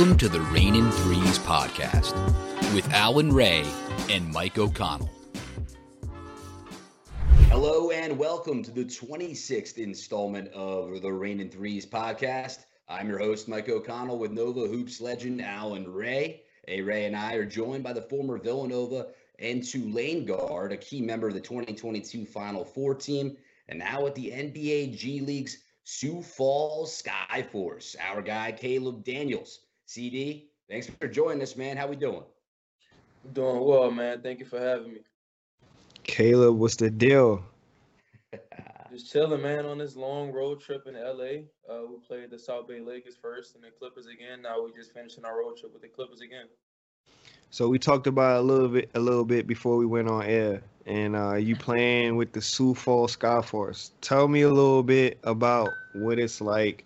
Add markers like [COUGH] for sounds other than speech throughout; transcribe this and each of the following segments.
Welcome to the Raynin' Threes podcast with Allan Ray and Mike O'Connell. Hello and welcome to the 26th installment of the Raynin' Threes podcast. I'm your host, Mike O'Connell, with Nova Hoops legend Allan Ray. A Ray and I are joined by the former Villanova and Tulane guard, a key member of the 2022 Final Four team, and now at the NBA G League's Sioux Falls Skyforce. Our guy Caleb Daniels. CD, thanks for joining us, man. How we doing? Doing well, man. Thank you for having me. Caleb, what's the deal? [LAUGHS] Just chilling, man, on this long road trip in LA. Uh, we played the South Bay Lakers first and the Clippers again. Now we just finishing our road trip with the Clippers again. So we talked about a little bit, a little bit before we went on air, and uh, you playing with the Sioux Falls Skyforce. Tell me a little bit about what it's like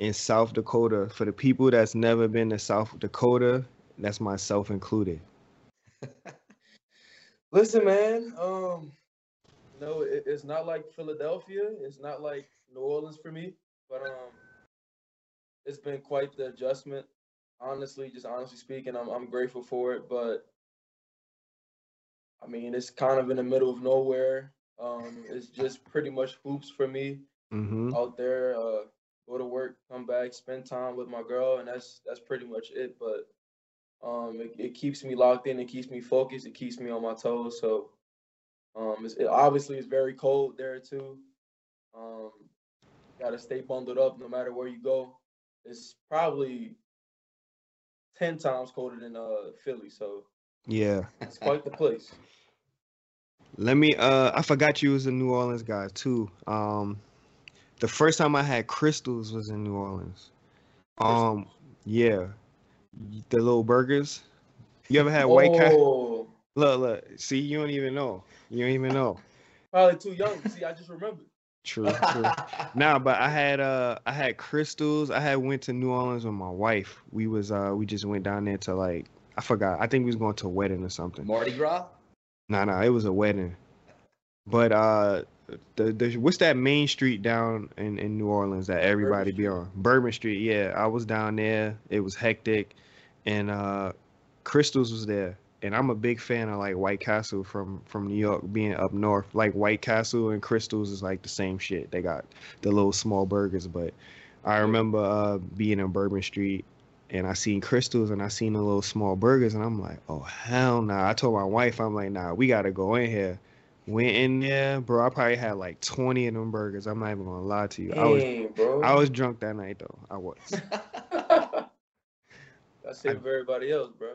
in South Dakota for the people that's never been to South Dakota. That's myself included. [LAUGHS] Listen, man. Um, no, it, it's not like Philadelphia. It's not like New Orleans for me, but um, it's been quite the adjustment honestly, just honestly speaking, I'm I'm grateful for it. But I mean, it's kind of in the middle of nowhere. Um, it's just pretty much hoops for me Mm-hmm. out there. Uh, go to work, come back, spend time with my girl, and that's that's pretty much it. But um, it, it keeps me locked in. It keeps me focused. It keeps me on my toes. So um, it's, it obviously it's very cold there too. Um, got to stay bundled up no matter where you go. It's probably ten times colder than uh Philly, so Yeah. it's quite the place. [LAUGHS] Let me. Uh, I forgot you was a New Orleans guy too. Um, the first time I had Krystals was in New Orleans. Um, yeah, the little burgers. You ever had White Castle? Oh, Look, look. See, you don't even know. You don't even know. probably too young. See, I just remembered. True, true. [LAUGHS] Nah, but I had uh I had Krystals. I had went to New Orleans with my wife. We was uh we just went down there to like I forgot. I think we was going to a wedding or something. Mardi Gras? Nah, nah, it was a wedding. But uh the, the what's that main street down in, in New Orleans that everybody be on? Bourbon Street, yeah. I was down there. It was hectic. And uh Krystals was there. And I'm a big fan of like White Castle from from New York being up north. Like White Castle and Krystals is like the same shit. They got the little small burgers, but I remember uh being in Bourbon Street and I seen Krystals and I seen the little small burgers and I'm like, oh hell nah. I told my wife, I'm like, nah, we gotta go in here. Went in there, bro. I probably had like 20 of them burgers. I'm not even gonna lie to you. I was bro. I was drunk that night though. I was. That's it for everybody else, bro.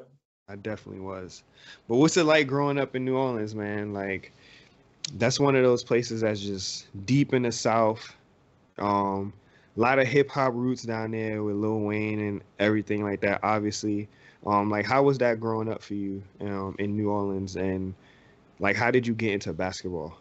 I definitely was. But what's it like growing up in New Orleans, man? Like that's one of those places that's just deep in the South. Um, a lot of hip hop roots down there with Lil Wayne and everything like that. Obviously, um, like how was that growing up for you um, in New Orleans, and like how did you get into basketball?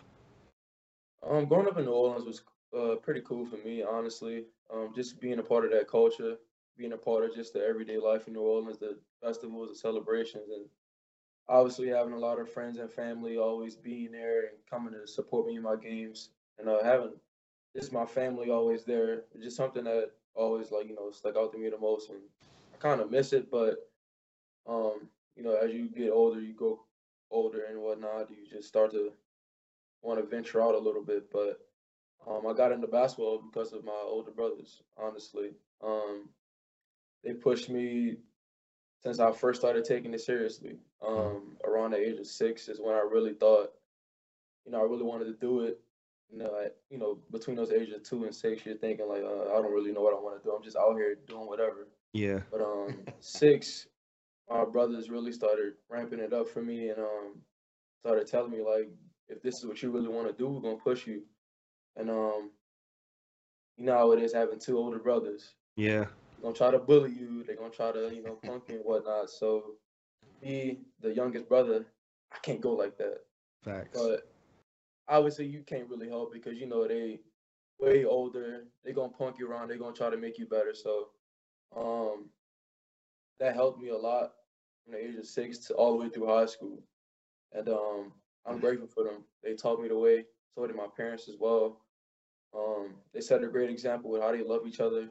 Um, growing up in New Orleans was uh, pretty cool for me, honestly. Um, just being a part of that culture, being a part of just the everyday life in New Orleans, the festivals, the celebrations, and obviously having a lot of friends and family always being there and coming to support me in my games, and uh, having just my family always there. It's just something that always like you know stuck out to me the most, and I kind of miss it. But um, you know, as you get older, you go older and whatnot, you just start to want to venture out a little bit, but um, I got into basketball because of my older brothers. Honestly, um, they pushed me since I first started taking it seriously. Um, around the age of six is when I really thought, you know, I really wanted to do it. You know, at, you know, between those ages of two and six, you're thinking like, uh, I don't really know what I want to do. I'm just out here doing whatever. Yeah, But um, [LAUGHS] six, my brothers really started ramping it up for me and um, started telling me like, if this is what you really want to do, we're gonna push you. And um, you know how it is having two older brothers. yeah, They're gonna try to bully you. They're gonna try to, you know, punk you and whatnot. So, me, the youngest brother, I can't go like that. facts. But obviously, you can't really help because you know they way older. They're gonna punk you around. They're gonna try to make you better. So, um, that helped me a lot from the age of six to all the way through high school. And um, I'm grateful for them. They taught me the way. So did my parents as well. Um, they set a great example with how they love each other,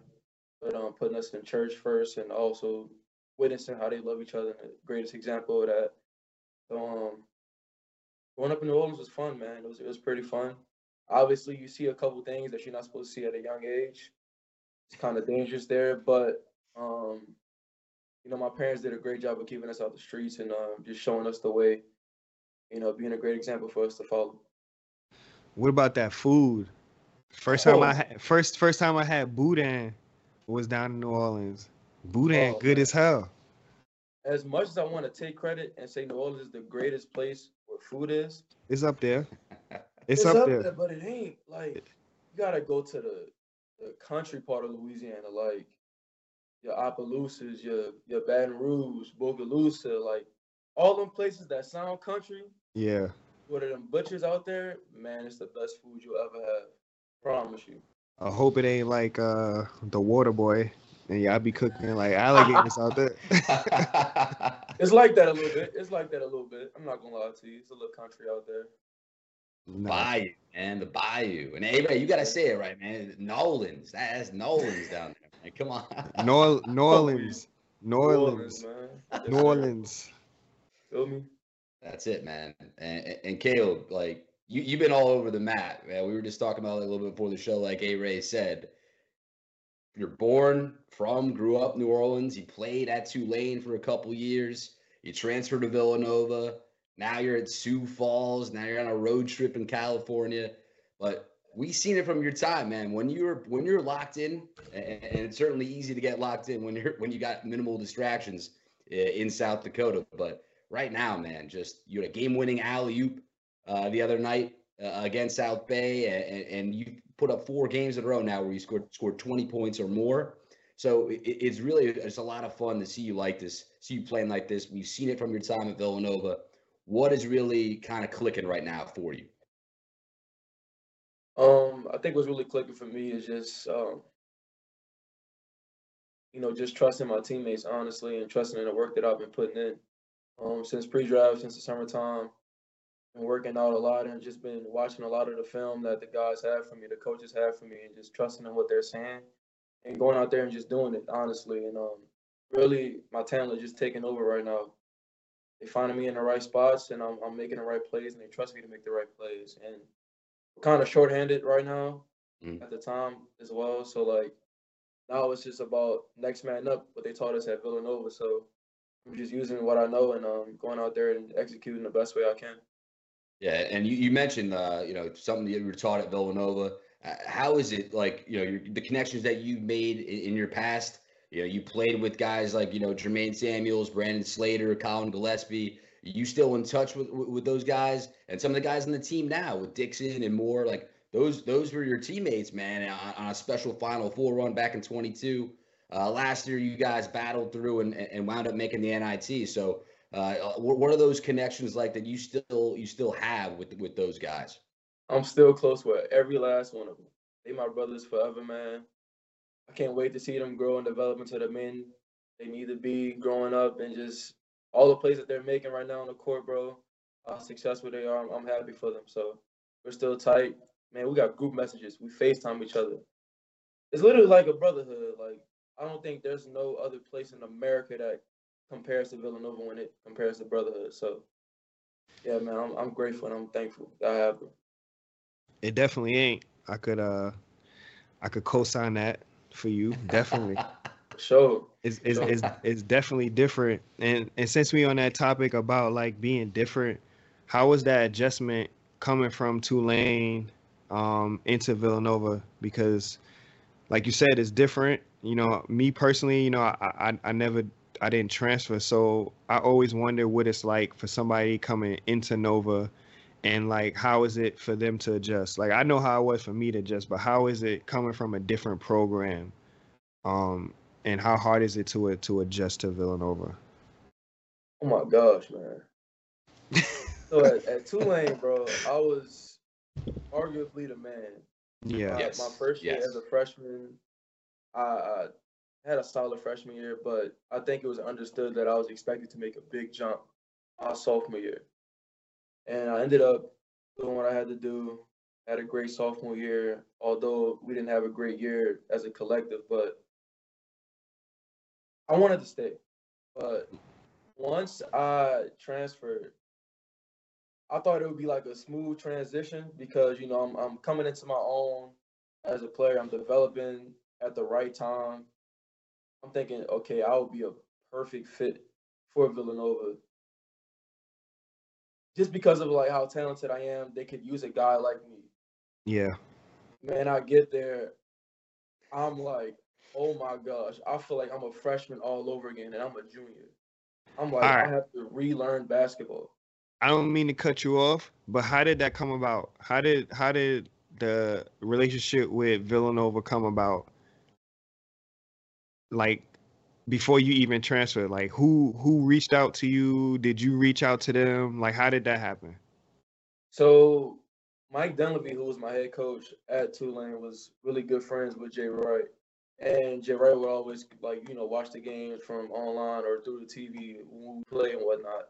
but um, putting us in church first and also witnessing how they love each other. And the greatest example of that. So um, growing up in New Orleans was fun, man. It was it was pretty fun. Obviously, you see a couple things that you're not supposed to see at a young age. It's kind of dangerous there, but um, you know, my parents did a great job of keeping us out the streets and um, just showing us the way. You know, being a great example for us to follow. What about that food? First time Oh. I had first first time I had boudin was down in New Orleans. Boudin, Oh, good man. as hell. As much as I want to take credit and say New Orleans is the greatest place where food is, It's up there. [LAUGHS] It's, up, there. but it ain't like you gotta go to the, the country part of Louisiana, like your Opelousas, your your Baton Rouge, Bogalusa, like all them places that sound country. Yeah. What are them butchers out there? Man, it's the best food you'll ever have. Promise you. I hope it ain't like uh the water boy and y'all be cooking like alligators out there. [LAUGHS] It's like that a little bit. It's like that a little bit. I'm not gonna lie to you. It's a little country out there. Nah. Bayou, man, the Bayou. And hey, Ray, you gotta say it right, man. Nolans. That's Nolans down there. [LAUGHS] Man. Come on. New, New Orleans. New Orleans. New. Orleans. Feel me? That's it, man. And, and- and Caleb, like you, you've been all over the map, man. We were just talking about it a little bit before the show, like A Ray said. You're born from, grew up New Orleans. You played at Tulane for a couple years. You transferred to Villanova. Now you're at Sioux Falls. Now you're on a road trip in California. But we seen it from your time, man. When you're when you're locked in, and, and it's certainly easy to get locked in when you're when you got minimal distractions in South Dakota. But right now, man, just you had a game-winning alley oop uh, the other night uh, against South Bay, and, and you put up four games in a row now where you scored scored 20 points or more. So it, it's really it's a lot of fun to see you like this, see you playing like this. We've seen it from your time at Villanova. What is really kind of clicking right now for you? Um, I think what's really clicking for me is just um, you know, just trusting my teammates honestly and trusting in the work that I've been putting in. Um, since pre-draft, since the summertime, been working out a lot and just been watching a lot of the film that the guys have for me, the coaches have for me, and just trusting in what they're saying and going out there and just doing it honestly. And um, really, my talent is just taking over right now. They finding me in the right spots, and I'm I'm making the right plays, and they trust me to make the right plays. And kind of shorthanded right now Mm. at the time as well. So like now it's just about next man up, what they taught us at Villanova. So I'm just using what I know and um, going out there and executing the best way I can. Yeah, and you, you mentioned uh, you know something that you were taught at Villanova. Uh, how is it like you know your, the connections that you made in, in your past? You know, you played with guys like you know Jermaine Samuels, Brandon Slater, Collin Gillespie. You still in touch with with those guys and some of the guys on the team now with Dixon and Moore. Like those those were your teammates, man, on, on a special Final Four run back in 22. Uh, last year, you guys battled through and, and wound up making the NIT. So, uh, what are those connections like that you still you still have with with those guys? I'm still close with every last one of them. They my brothers forever, man. I can't wait to see them grow and develop into the men they need to be growing up and just all the plays that they're making right now on the court, bro. How successful they are, I'm, I'm happy for them. So we're still tight, man. We got group messages. We Facetime each other. It's literally like a brotherhood. Like I don't think there's no other place in America that compares to Villanova when it compares to brotherhood. So yeah, man, I'm I'm grateful and I'm thankful that I have them. It definitely ain't. I could uh I could co-sign that for you. Definitely. [LAUGHS] Sure. It's, it's, Sure. it's, it's definitely different. And and since we on that topic about like being different, how was that adjustment coming from Tulane um, into Villanova? Because like you said, it's different. You know, me personally, you know, I, I, I never I didn't transfer, so I always wonder what it's like for somebody coming into Nova and like how is it for them to adjust? Like I know how it was for me to adjust, but how is it coming from a different program? Um, and how hard is it to uh, to adjust to Villanova? Oh my gosh, man. [LAUGHS] So at, at Tulane, bro, I was arguably the man. Yeah. My, Yes, my first year yes. as a freshman, I, I had a solid freshman year, but I think it was understood that I was expected to make a big jump my sophomore year. And I ended up doing what I had to do. Had a great sophomore year, although we didn't have a great year as a collective, but I wanted to stay. But once I transferred, I thought it would be like a smooth transition because you know I'm I'm coming into my own as a player. I'm developing at the right time. I'm thinking, okay, I would be a perfect fit for Villanova. Just because of like how talented I am, they could use a guy like me. Yeah. Man, I get there, I'm like, oh my gosh, I feel like I'm a freshman all over again, and I'm a junior. I'm like, right. I have to relearn basketball. I don't mean to cut you off, but how did that come about? How did how did the relationship with Villanova come about? Like before you even transferred, like who who reached out to you? Did you reach out to them? Like how did that happen? So Mike Dunleavy, who was my head coach at Tulane, was really good friends with Jay Wright. And Jay Wright would always like, you know, watch the games from online or through the TV when we play and whatnot.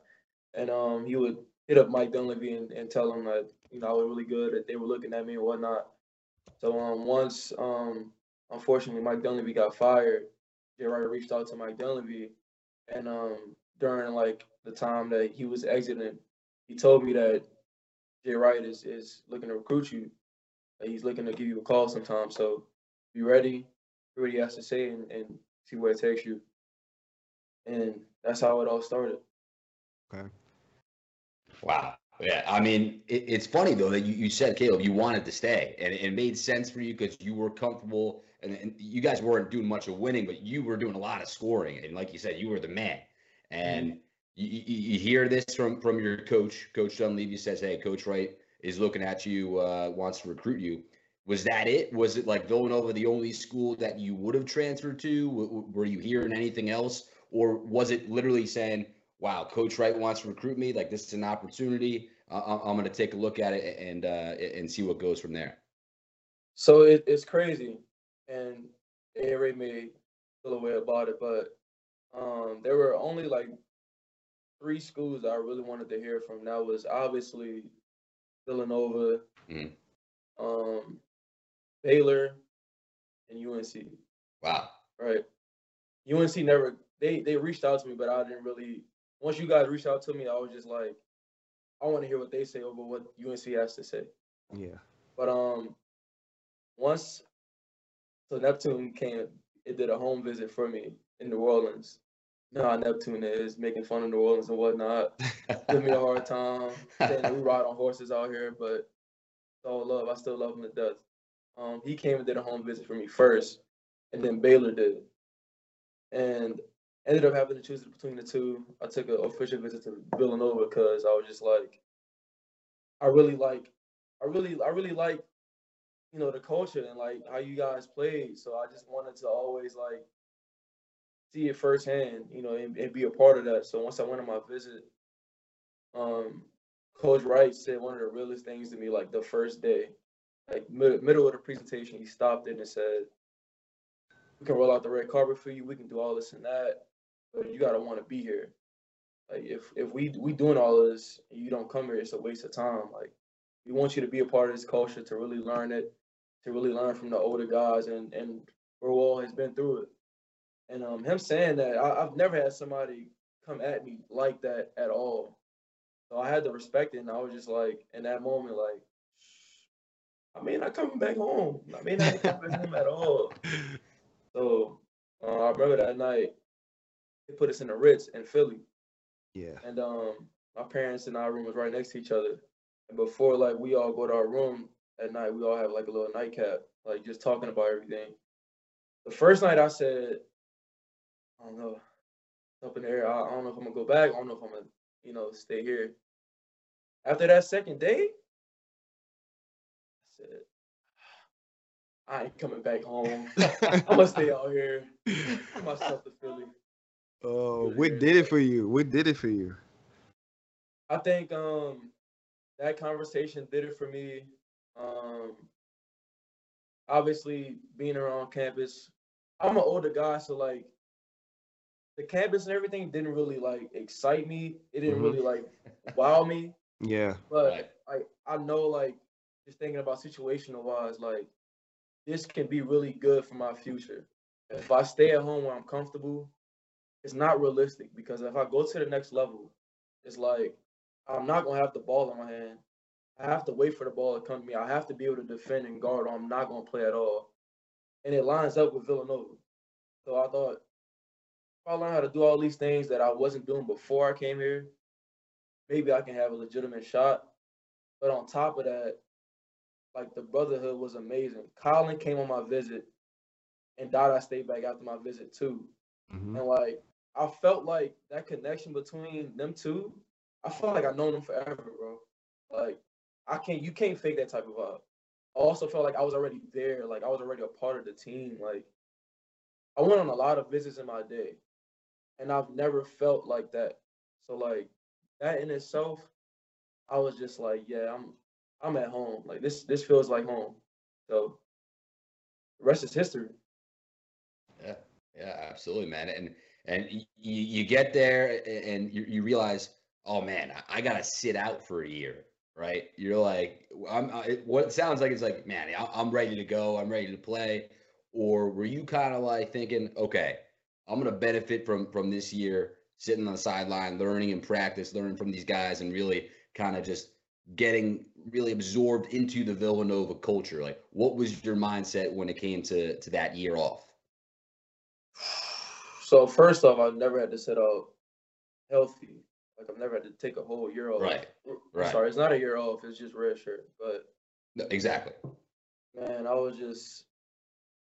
And um he would hit up Mike Dunleavy and, and tell him that, you know, I was really good, that they were looking at me and whatnot. So um once um unfortunately Mike Dunleavy got fired, Wright reached out to Mike Dunleavy and um during like the time that he was exiting, he told me that Jay Wright is is looking to recruit you. He's looking to give you a call sometime. So be ready, hear what he has to say, and, and see where it takes you. And that's how it all started. Okay. Wow. Yeah. I mean, it, it's funny though that you, you said, Caleb, you wanted to stay and it made sense for you because you were comfortable and, and you guys weren't doing much of winning, but you were doing a lot of scoring. And like you said, you were the man. And you, you, you hear this from, from your coach, Coach Dunleavy says, Hey, Coach Wright is looking at you, uh, wants to recruit you. Was that it? Was it like Villanova the only school that you would have transferred to? W- Were you hearing anything else? Or was it literally saying, wow, Coach Wright wants to recruit me. Like this is an opportunity. I- I- I'm going to take a look at it and uh, and see what goes from there. So it, it's crazy, and Ray may feel a way about it, but um, there were only like three schools I really wanted to hear from. That was obviously Villanova, Mhm. um, Baylor, and UNC. Wow. Right. UNC never they they reached out to me, but I didn't really. Once you guys reached out to me, I was just like, I want to hear what they say over what UNC has to say. Yeah. But um, once so Neptune came, it did a home visit for me in New Orleans. Know Neptune is making fun of New Orleans and whatnot. Give me a hard time. Saying we [LAUGHS] ride on horses out here, but it's all love. I still love him to death. Um, he came and did a home visit for me first, and then Baylor did. And ended up having to choose between the two. I took an official visit to Villanova because I was just like, I really like, I really, I really like, you know, the culture and like how you guys played. So I just wanted to always like see it firsthand, you know, and, and be a part of that. So once I went on my visit, um, Coach Wright said one of the realest things to me, like the first day, like mid- middle of the presentation, he stopped it and said, "We can roll out the red carpet for you. We can do all this and that, but you gotta want to be here. Like if if we we doing all this and you don't come here, it's a waste of time. Like we want you to be a part of this culture to really learn it, to really learn from the older guys, and and Raul has been through it. And um, him saying that, I, I've never had somebody come at me like that at all. So I had to respect it, and I was just like, in that moment, like, I may not come back home. I may not come back home at all. So uh, I remember that night, they put us in the Ritz in Philly, Yeah. and um, my parents and our room was right next to each other. And before like we all go to our room at night, we all have like a little nightcap, like just talking about everything. The first night I said, I don't know, up in the air. I, I don't know if I'm gonna go back. I don't know if I'm gonna, you know, stay here. After that second day, said, I ain't coming back home. [LAUGHS] I'm gonna stay out here. Put myself to Philly. Oh, what did it for you? What did it for you? I think um that conversation did it for me. Um obviously being around campus. I'm an older guy, so like the campus and everything didn't really like excite me. It didn't Mhm. really like wow me. Yeah. But Right. like I know like just thinking about situational wise, like this can be really good for my future. If I stay at home where I'm comfortable it's not realistic because if I go to the next level, it's like I'm not gonna have the ball in my hand. I have to wait for the ball to come to me. I have to be able to defend and guard, or I'm not gonna play at all. And it lines up with Villanova. So I thought if I learn how to do all these things that I wasn't doing before I came here, maybe I can have a legitimate shot. But on top of that, like the brotherhood was amazing. Collin came on my visit, and Dada stayed back after my visit too. Mhm. And like I felt like that connection between them two, I felt like I known them forever, bro. Like I can't you can't fake that type of vibe. I also felt like I was already there, like I was already a part of the team. Like I went on a lot of visits in my day, and I've never felt like that. So like that in itself, I was just like, yeah, I'm I'm at home. Like this this feels like home. So rest is history. Yeah, yeah, absolutely, man. And and you you get there and you, you realize, oh man, I, I gotta sit out for a year, right? You're like, I'm. I, what it sounds like is like, man, I'm ready to go. I'm ready to play. Or were you kind of like thinking, okay, I'm gonna benefit from from this year, sitting on the sideline, learning and practice, learning from these guys, and really kind of just getting really absorbed into the Villanova culture. Like, what was your mindset when it came to to that year off? [SIGHS] So first off, I've never had to sit out healthy. Like I've never had to take a whole year off. Right, right. Sorry, it's not a year off. It's just red shirt. But No, exactly. man, I was just,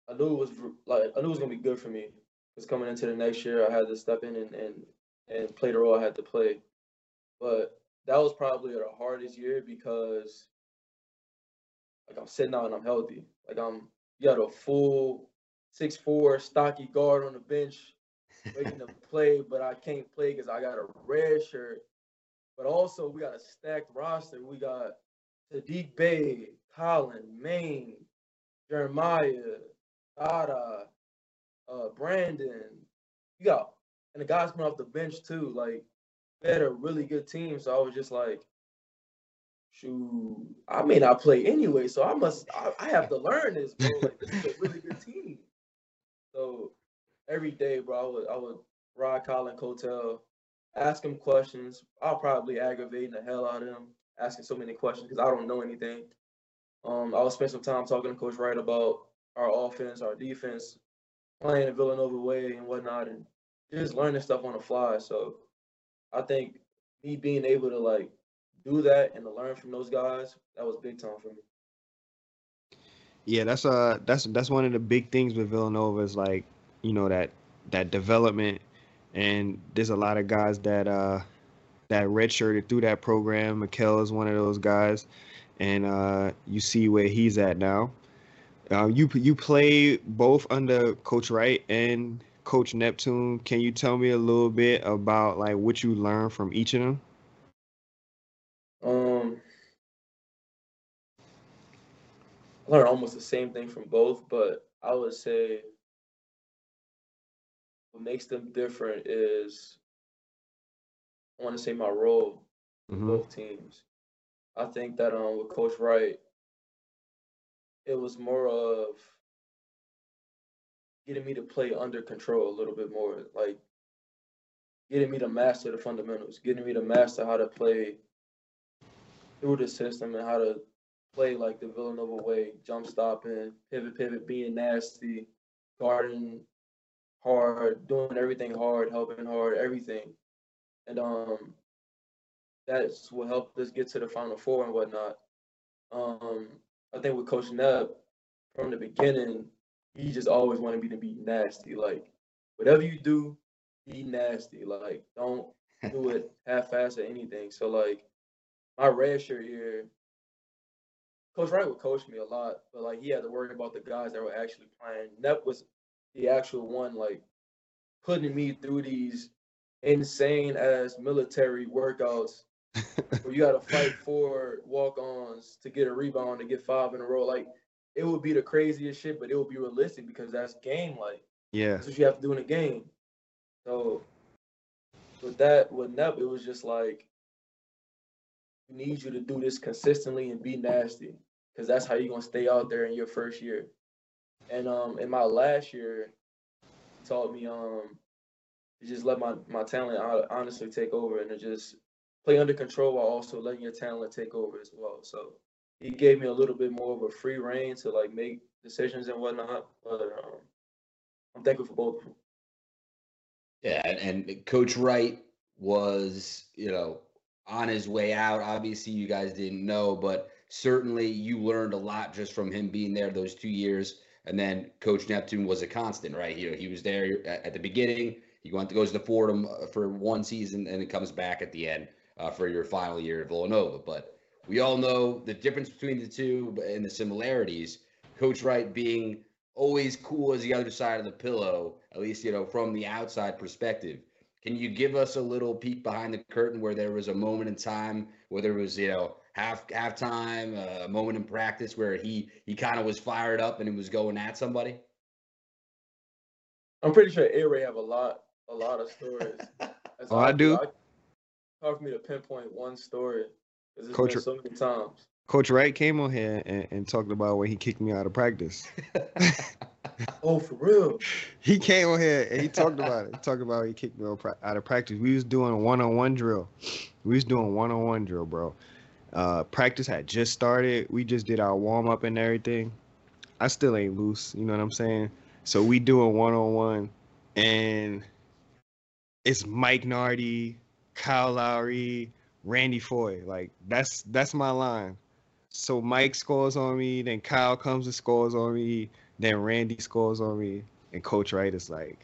I knew it was like I knew it was gonna be good for me. Because coming into the next year, I had to step in and and and play the role I had to play. But that was probably the hardest year because like I'm sitting out and I'm healthy. Like I'm you got a full six four stocky guard on the bench waiting to [LAUGHS] play, but I can't play because I got a red shirt. But also we got a stacked roster. We got Saddiq Bey, Collin, Maine, Jeremiah, Dada, uh, Brandon. You got and the guys coming off the bench too. Like had a really good team. So I was just like, shoot, I may not play anyway, so I must I, I have to learn this, bro. Like this is a really good team. So every day, bro, I would I would ride Collin Cotel, ask him questions. I'll probably aggravate the hell out of him, asking so many questions because I don't know anything. Um, I would spend some time talking to Coach Wright about our offense, our defense, playing the Villanova way and whatnot, and just learning stuff on the fly. So I think me being able to like do that and to learn from those guys, that was big time for me. Yeah, that's uh that's that's one of the big things with Villanova is like, you know, that that development and there's a lot of guys that uh that redshirted through that program. Mikal is one of those guys and uh you see where he's at now. Uh, you you play both under Coach Wright and Coach Neptune. Can you tell me a little bit about like what you learned from each of them? Um, I learned almost the same thing from both, but I would say what makes them different is I want to say my role in Mhm. both teams. I think that um with Coach Wright, it was more of getting me to play under control a little bit more, like getting me to master the fundamentals, getting me to master how to play through the system and how to play like the Villanova way, jump stopping, pivot, pivot, being nasty, guarding hard, doing everything hard, helping hard, everything. And um that's what helped us get to the final four and whatnot. Um I think with Coach Nep, from the beginning, he just always wanted me to be nasty. Like whatever you do, be nasty. Like don't do it [LAUGHS] half-ass or anything. So like my red shirt year, Coach Wright would coach me a lot, but like he had to worry about the guys that were actually playing. Nep was the actual one like putting me through these insane ass military workouts [LAUGHS] where you gotta fight four walk-ons to get a rebound to get five in a row. Like it would be the craziest shit, but it would be realistic because that's game like. Yeah. That's what you have to do in a game. So with that, with Nep, it was just like we need you to do this consistently and be nasty, because that's how you're gonna stay out there in your first year. And um, in my last year, taught me um to just let my, my talent honestly take over and to just play under control while also letting your talent take over as well. So he gave me a little bit more of a free reign to like make decisions and whatnot. But um, I'm thankful for both of them. Yeah, and, Coach Wright was, you know, on his way out. Obviously, you guys didn't know, but certainly you learned a lot just from him being there those two years. And then Coach Neptune was a constant, right? You know, he was there at the beginning. He went to goes to Fordham uh, for one season, and it comes back at the end uh, for your final year at Villanova. But we all know the difference between the two and the similarities. Coach Wright being always cool as the other side of the pillow, at least you know from the outside perspective. Can you give us a little peek behind the curtain where there was a moment in time, whether it was you know half halftime, uh, a moment in practice where he he kind of was fired up and he was going at somebody? I'm pretty sure A Ray have a lot a lot of stories. [LAUGHS] oh, I, I do. I, hard for me to pinpoint one story because it's Coach, been so many times. Coach Wright came on here and, and talked about when he kicked me out of practice. [LAUGHS] oh, for real? He came on here and he talked about it. He talked about he kicked me out of practice. We was doing one-on-one drill. We was doing one-on-one drill, bro. Uh, practice had just started. We just did our warm up and everything. I still ain't loose. You know what I'm saying? So we doing one-on-one, and it's Mike Nardi, Kyle Lowry, Randy Foye. Like that's that's my line. So Mike scores on me, then Kyle comes and scores on me, then Randy scores on me, and Coach Wright is like,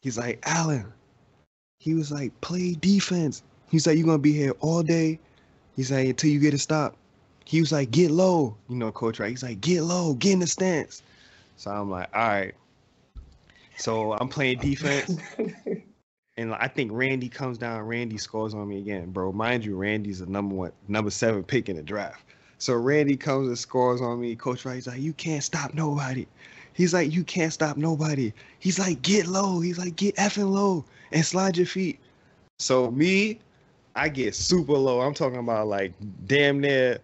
he's like, Allan, he was like, play defense. He's like, you're gonna be here all day. He's like, until you get a stop. He was like, get low. You know, Coach Wright. He's like, get low, get in the stance. So I'm like, all right. So I'm playing defense. [LAUGHS] and I think Randy comes down. Randy scores on me again, bro. Mind you, Randy's a number one, number seven pick in the draft. So Randy comes and scores on me. Coach Wright's like, you can't stop nobody. He's like, you can't stop nobody. He's like, get low. He's like, get effing low and slide your feet. So me, I get super low. I'm talking about like damn near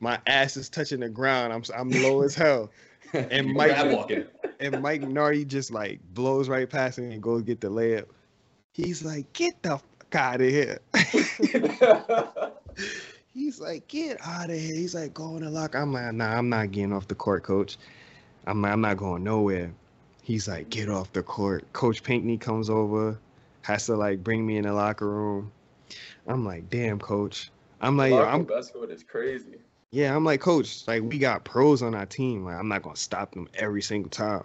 my ass is touching the ground. I'm I'm low as hell. [LAUGHS] And Mike and Mike Nardi just like blows right past me and goes get the layup. He's like, get the fuck out of here. [LAUGHS] He's like, get out of here. He's like, go in the locker. I'm like, nah, I'm not getting off the court, coach. I'm I'm not going nowhere. He's like, get off the court. Coach Pinckney comes over, has to like bring me in the locker room. I'm like, damn, coach. I'm like, yo, I'm basketball is crazy. Yeah, I'm like, coach. Like, we got pros on our team. Like, I'm not gonna stop them every single time.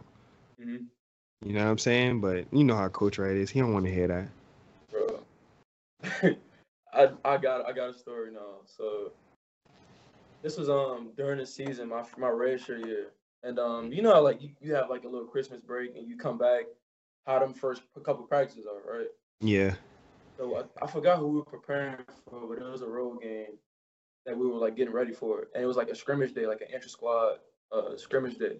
Mm-hmm. You know what I'm saying? But you know how Coach Wright is. He don't want to hear that. Bro. [LAUGHS] I I got I got a story now. So this was um during the season, my my redshirt year, and um you know like you, you have like a little Christmas break and you come back, how them first couple practices are, right? Yeah. So I, I forgot who we were preparing for, but it was a road game that we were like getting ready for, and it was like a scrimmage day, like an inter squad uh scrimmage day,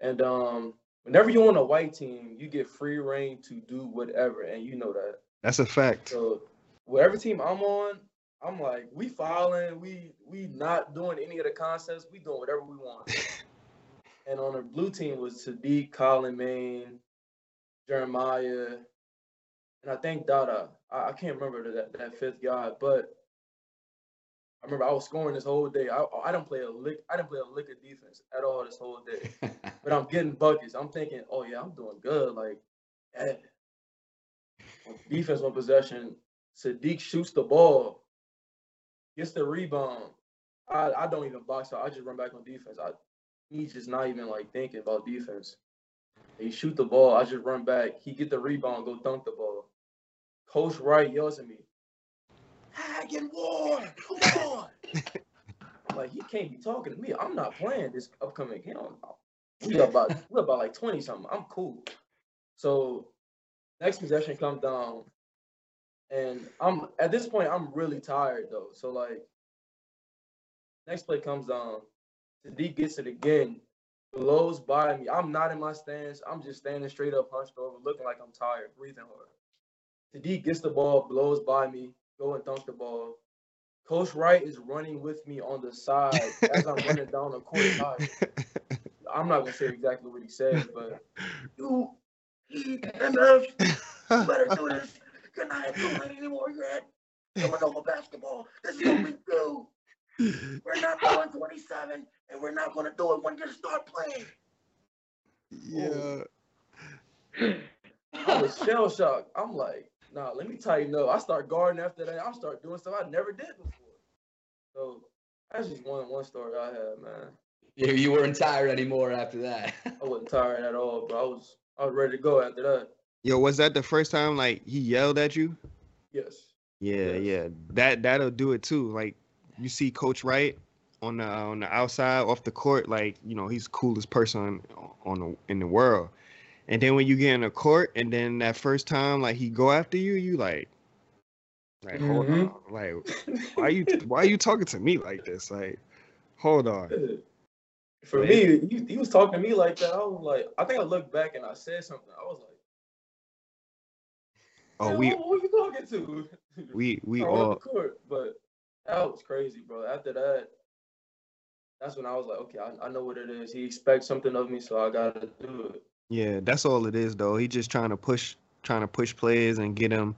and um whenever you're on a white team, you get free reign to do whatever, and you know that. That's a fact. So whatever team I'm on, I'm like, we filing, we we not doing any of the concepts, we doing whatever we want. [LAUGHS] and on the blue team was Saddiq, Collin Maine, Jeremiah, and I think Dada. I, I can't remember that, that fifth guy, but I remember I was scoring this whole day. I I didn't play a lick. I didn't play a lick of defense at all this whole day. [LAUGHS] but I'm getting buckets. I'm thinking, oh yeah, I'm doing good. Like, yeah. defense one possession. Saddiq shoots the ball, gets the rebound. I, I don't even box out. I just run back on defense. I he's just not even like thinking about defense. He shoot the ball. I just run back. He get the rebound, go dunk the ball. Coach Wright yells at me, Hagen come on. [LAUGHS] Like, he can't be talking to me. I'm not playing this upcoming game. We about we about like 20 something. I'm cool. So next possession comes down. And I'm at this point, I'm really tired though. So like, next play comes down. Saddiq gets it again, blows by me. I'm not in my stance. I'm just standing straight up, hunched over, looking like I'm tired, breathing hard. Saddiq gets the ball, blows by me, go and dunk the ball. Coach Wright is running with me on the side as I'm running [LAUGHS] down the court. Side. I'm not gonna say exactly what he said, but [LAUGHS] you You better do [LAUGHS] this. You're not at Tulane anymore. You're at Villanova basketball. This is what we do. We're not going 27, and we're not going to do it when you start playing. Yeah. I was shell shocked. I'm like, nah, let me tighten up. I start guarding after that. I start doing stuff I never did before. So that's just one one story I had, man. You, you weren't tired anymore after that. I wasn't tired at all, bro. I was I was ready to go after that. Yo, was that the first time like he yelled at you? Yes. Yeah, Yes. yeah. That that'll do it too. Like you see Coach Wright on the uh, on the outside off the court, like you know he's coolest person on the in the world. And then when you get in a court, and then that first time like he go after you, you like, like hold Mhm. on, like why you why you talking to me like this? Like, hold on. [LAUGHS] For Right. me, he, he was talking to me like that. I was like, I think I looked back and I said something. I was like, Oh, we who, who you talking to? [LAUGHS] we we I went on all the court, but that was crazy, bro. After that, that's when I was like, okay, I, I know what it is. He expects something of me, so I gotta do it. Yeah, that's all it is though. He just trying to push trying to push players and get them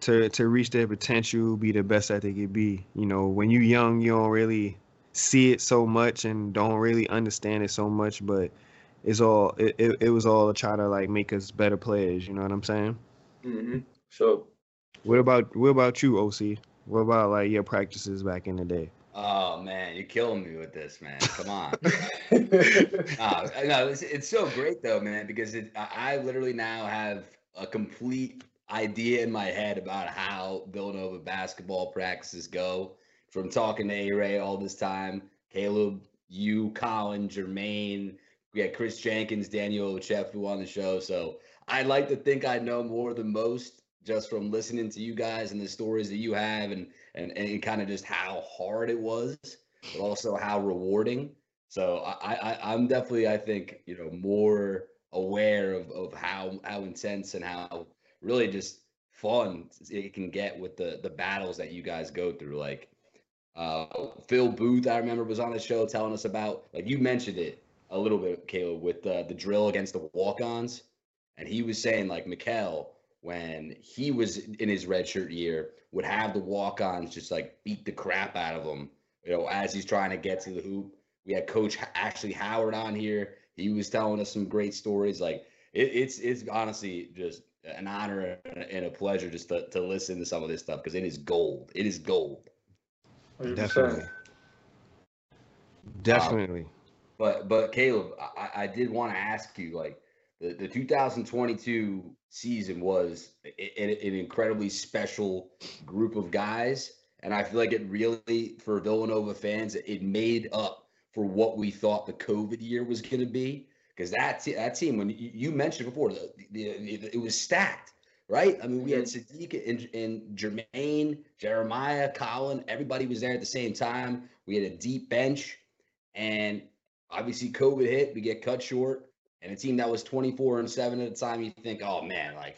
to to reach their potential, be the best that they could be. You know, when you young, you don't really see it so much and don't really understand it so much, but it's all it, it, it was all to try to like make us better players, you know what I'm saying? Mm-hmm. So What about what about you, OC? What about like your practices back in the day? Oh man, you're killing me with this, man. Come on. [LAUGHS] Uh, no, it's, it's so great though, man, because it, I, literally now have a complete idea in my head about how Villanova basketball practices go. From talking to A Ray all this time, Caleb, you, Collin, Jermaine, we had Chris Jenkins, Daniel Ochefu on the show. So I like to think I know more than most just from listening to you guys and the stories that you have and and, and kind of just how hard it was, but also how rewarding. So I, I I'm definitely I think you know more aware of, of how how intense and how really just fun it can get with the the battles that you guys go through. Like uh, Phil Booth, I remember was on the show telling us about like you mentioned it a little bit, Caleb, with uh, the drill against the walk-ons, and he was saying like Mikal when he was in his redshirt year would have the walk-ons just like beat the crap out of him, you know, as he's trying to get to the hoop. We had Coach Ashley Howard on here. He was telling us some great stories. Like it, it's it's honestly just an honor and a pleasure just to, to listen to some of this stuff because it is gold. It is gold. 100%. Definitely. Definitely. But but Caleb, I, I did want to ask you like the, the 2022 season was a- a- an incredibly special group of guys, and I feel like it really for Villanova fans it made up for what we thought the COVID year was going to be because that te- that team when you, you mentioned before the, the, the- it was stacked. Right, I mean, we had mm-hmm. Saddiq and, and Jermaine, Jeremiah, Collin. Everybody was there at the same time. We had a deep bench, and obviously COVID hit, we get cut short, and a team that was 24 and 7 at the time, you think, oh man, like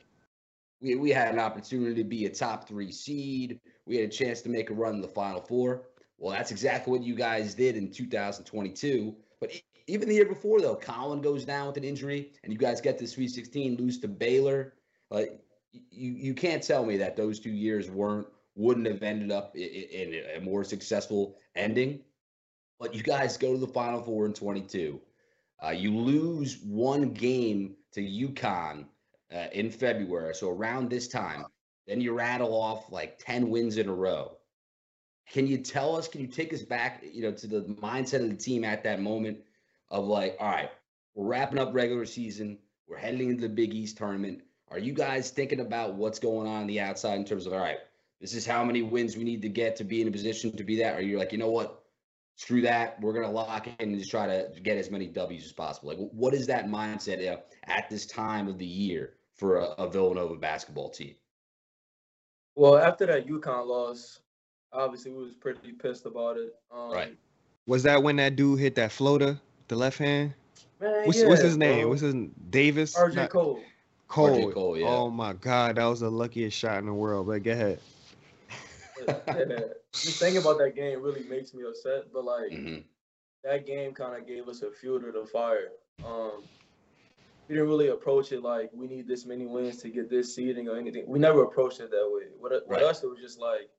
we, we had an opportunity to be a top three seed. We had a chance to make a run in the final four. Well, that's exactly what you guys did in 2022. But even the year before, though, Collin goes down with an injury, and you guys get to Sweet 16, lose to Baylor. Like you, you can't tell me that those two years weren't wouldn't have ended up i- i- in a more successful ending. But you guys go to the Final Four in 22. Uh, you lose one game to UConn uh, in February, so around this time. Then you rattle off like 10 wins in a row. Can you tell us? Can you take us back, you know, to the mindset of the team at that moment of like, all right, we're wrapping up regular season, we're heading into the Big East tournament. Are you guys thinking about what's going on on the outside in terms of all right, this is how many wins we need to get to be in a position to be that? Or you're like, you know what? Screw that. We're gonna lock in and just try to get as many W's as possible. Like, what is that mindset uh, at this time of the year for a, a Villanova basketball team? Well, after that UConn loss, obviously we was pretty pissed about it. Um, Right. Was that when that dude hit that floater, the left hand? Man, What's, yeah, what's his name? bro. What's his Davis? RJ Not- Cole. Cole. RJ Cole, yeah. Oh my God, that was the luckiest shot in the world. But go ahead. Yeah. Just thinking about that game really makes me upset. But like Mhm. that game kind of gave us a fuel to the fire. Um, we didn't really approach it like we need this many wins to get this seeding or anything. We never approached it that way. With, with us, it was just like,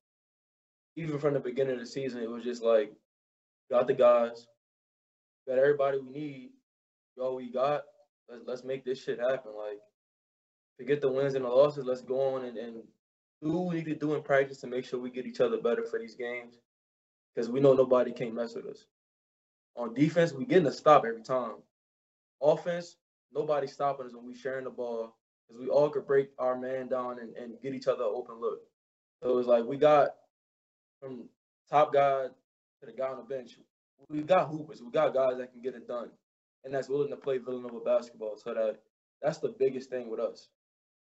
even from the beginning of the season, it was just like, got the guys, got everybody we need, all we got. Let's let's make this shit happen. Like, forget the wins and the losses. Let's go on and, and do we need to do in practice to make sure we get each other better for these games. Because we know nobody can mess with us. On defense, we getting a stop every time. Offense, nobody stopping us when we sharing the ball because we all could break our man down and, and get each other open look. So it was like we got from top guy to the guy on the bench, we got hoopers, we got guys that can get it done, and that's willing to play Villanova basketball. So that that's the biggest thing with us.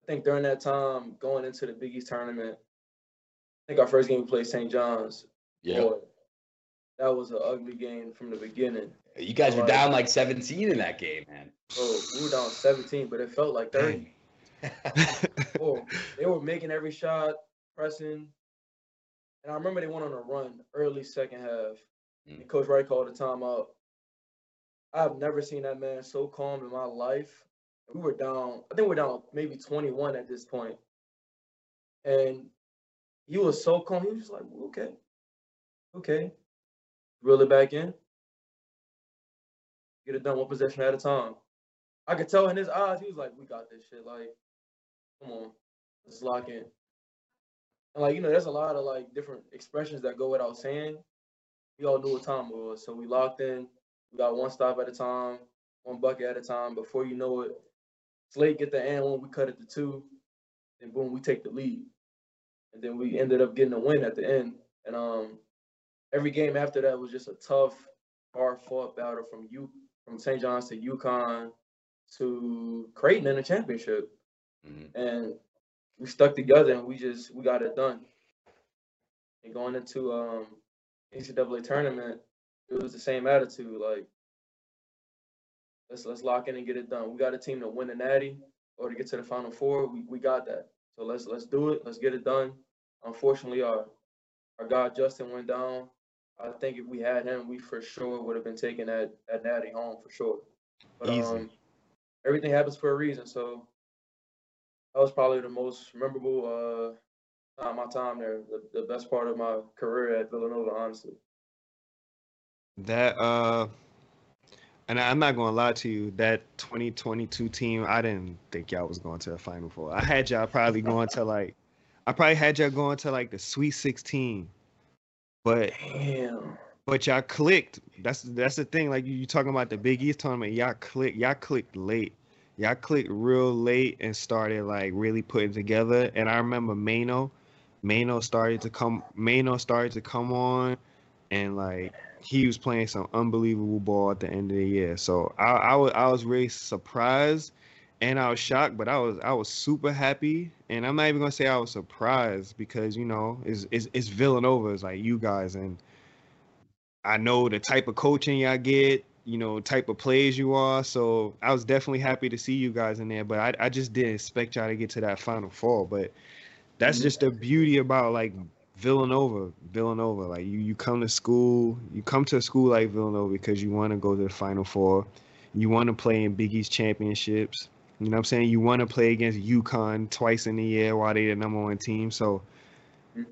I think during that time, going into the Big East tournament, I think our first game we played St. John's. Yeah. boy, that was an ugly game from the beginning. You guys were Right. down like 17 in that game, man. Bro, we were down 17, but it felt like 30. [LAUGHS] Oh, they were making every shot, pressing. And I remember they went on a run early second half. Mm. And Coach Wright called a timeout. I've never seen that man so calm in my life. We were down, I think we we're down maybe 21 at this point. And he was so calm. He was just like, okay, okay. Reel it back in. Get it done one possession at a time. I could tell in his eyes, he was like, we got this shit. Like, come on, let's lock in. And like, you know, there's a lot of like different expressions that go without saying. We all knew what time it was. So we locked in. We got one stop at a time, one bucket at a time. Before you know it, Slate get the and one, we cut it to two. And boom, we take the lead. And then we ended up getting a win at the end. And um every game after that was just a tough, hard fought battle from you from St. John's to UConn to Creighton in the championship. Mhm. And we stuck together and we just we got it done. And going into um NCAA tournament, it was the same attitude. Like let's let's lock in and get it done. We got a team to win the natty or to get to the final four. We we got that. So let's let's do it. Let's get it done. Unfortunately, our our guy Justin went down. I think if we had him, we for sure would have been taking that that natty home for sure. But Easy. um, everything happens for a reason. So that was probably the most memorable uh time my time there. The, the best part of my career at Villanova, honestly. That uh and I'm not gonna lie to you, that 2022 team, I didn't think y'all was going to the final four. I had y'all probably going to like I probably had y'all going to like the sweet 16. But Damn. but y'all clicked. That's that's the thing. Like you, you talking about the Big East tournament, y'all clicked, y'all clicked late. Y'all clicked real late and started like really putting together. And I remember Mano, Mano started to come Mano started to come on and like he was playing some unbelievable ball at the end of the year. So I, I was I was really surprised and I was shocked, but I was I was super happy. And I'm not even gonna say I was surprised because you know it's it's, it's Villanova, it's like you guys, and I know the type of coaching y'all get, you know, type of players you are. So I was definitely happy to see you guys in there, but I I just didn't expect y'all to get to that final four. But that's Mhm. just the beauty about like Villanova, Villanova. Like you, you come to school, you come to a school like Villanova because you want to go to the Final Four, you want to play in Big East championships. You know what I'm saying? You want to play against UConn twice in a year while they're the number one team. So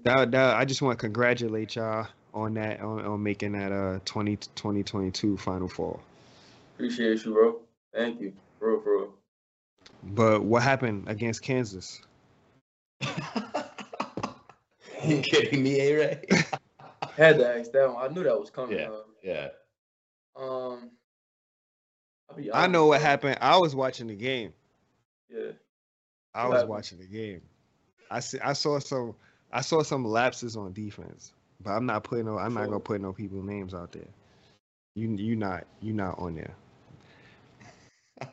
that, that I just want to congratulate y'all on that on, on making that uh 20 2022 Final Four. Appreciate you, bro. Thank you. Bro, bro. But what happened against Kansas? [LAUGHS] [LAUGHS] you kidding me, A Ray? [LAUGHS] Had to ask that one. I knew that was coming. Yeah. yeah. Uh, um, I'll be I know what happened. I was watching the game. Yeah. I What was happened? watching the game. I see. I saw some. I saw some lapses on defense, but I'm not putting no. I'm not gonna put no people's names out there. You you not you not on there. [LAUGHS]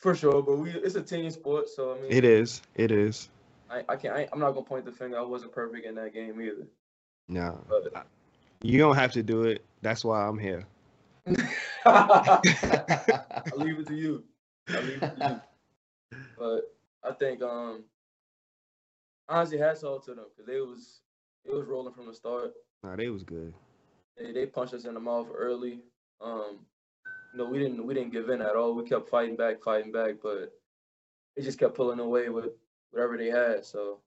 For sure, but we it's a team sport, so I mean, It is. It is. I, I can't. I, I'm not gonna point the finger. I wasn't perfect in that game either. No, But you don't have to do it. That's why I'm here. [LAUGHS] I leave it to you. I leave it to you. But I think um honestly hats off to them because they was it was rolling from the start. Nah, they was good. They they punched us in the mouth early. Um you know, we didn't we didn't give in at all. We kept fighting back, fighting back, but they just kept pulling away with whatever they had. So,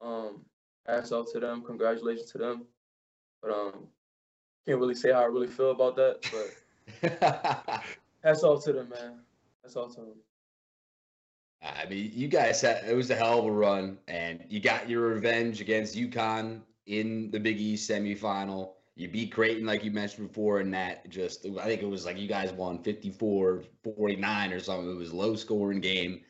um, hats off to them. Congratulations to them. But um, can't really say how I really feel about that. But [LAUGHS] hats off to them, man. Hats off to them. I mean, you guys had it was a hell of a run, and you got your revenge against UConn in the Big East semifinal. You beat Creighton, like you mentioned before, and that just, I think it was like you guys won 54 49 or something. It was a low scoring game.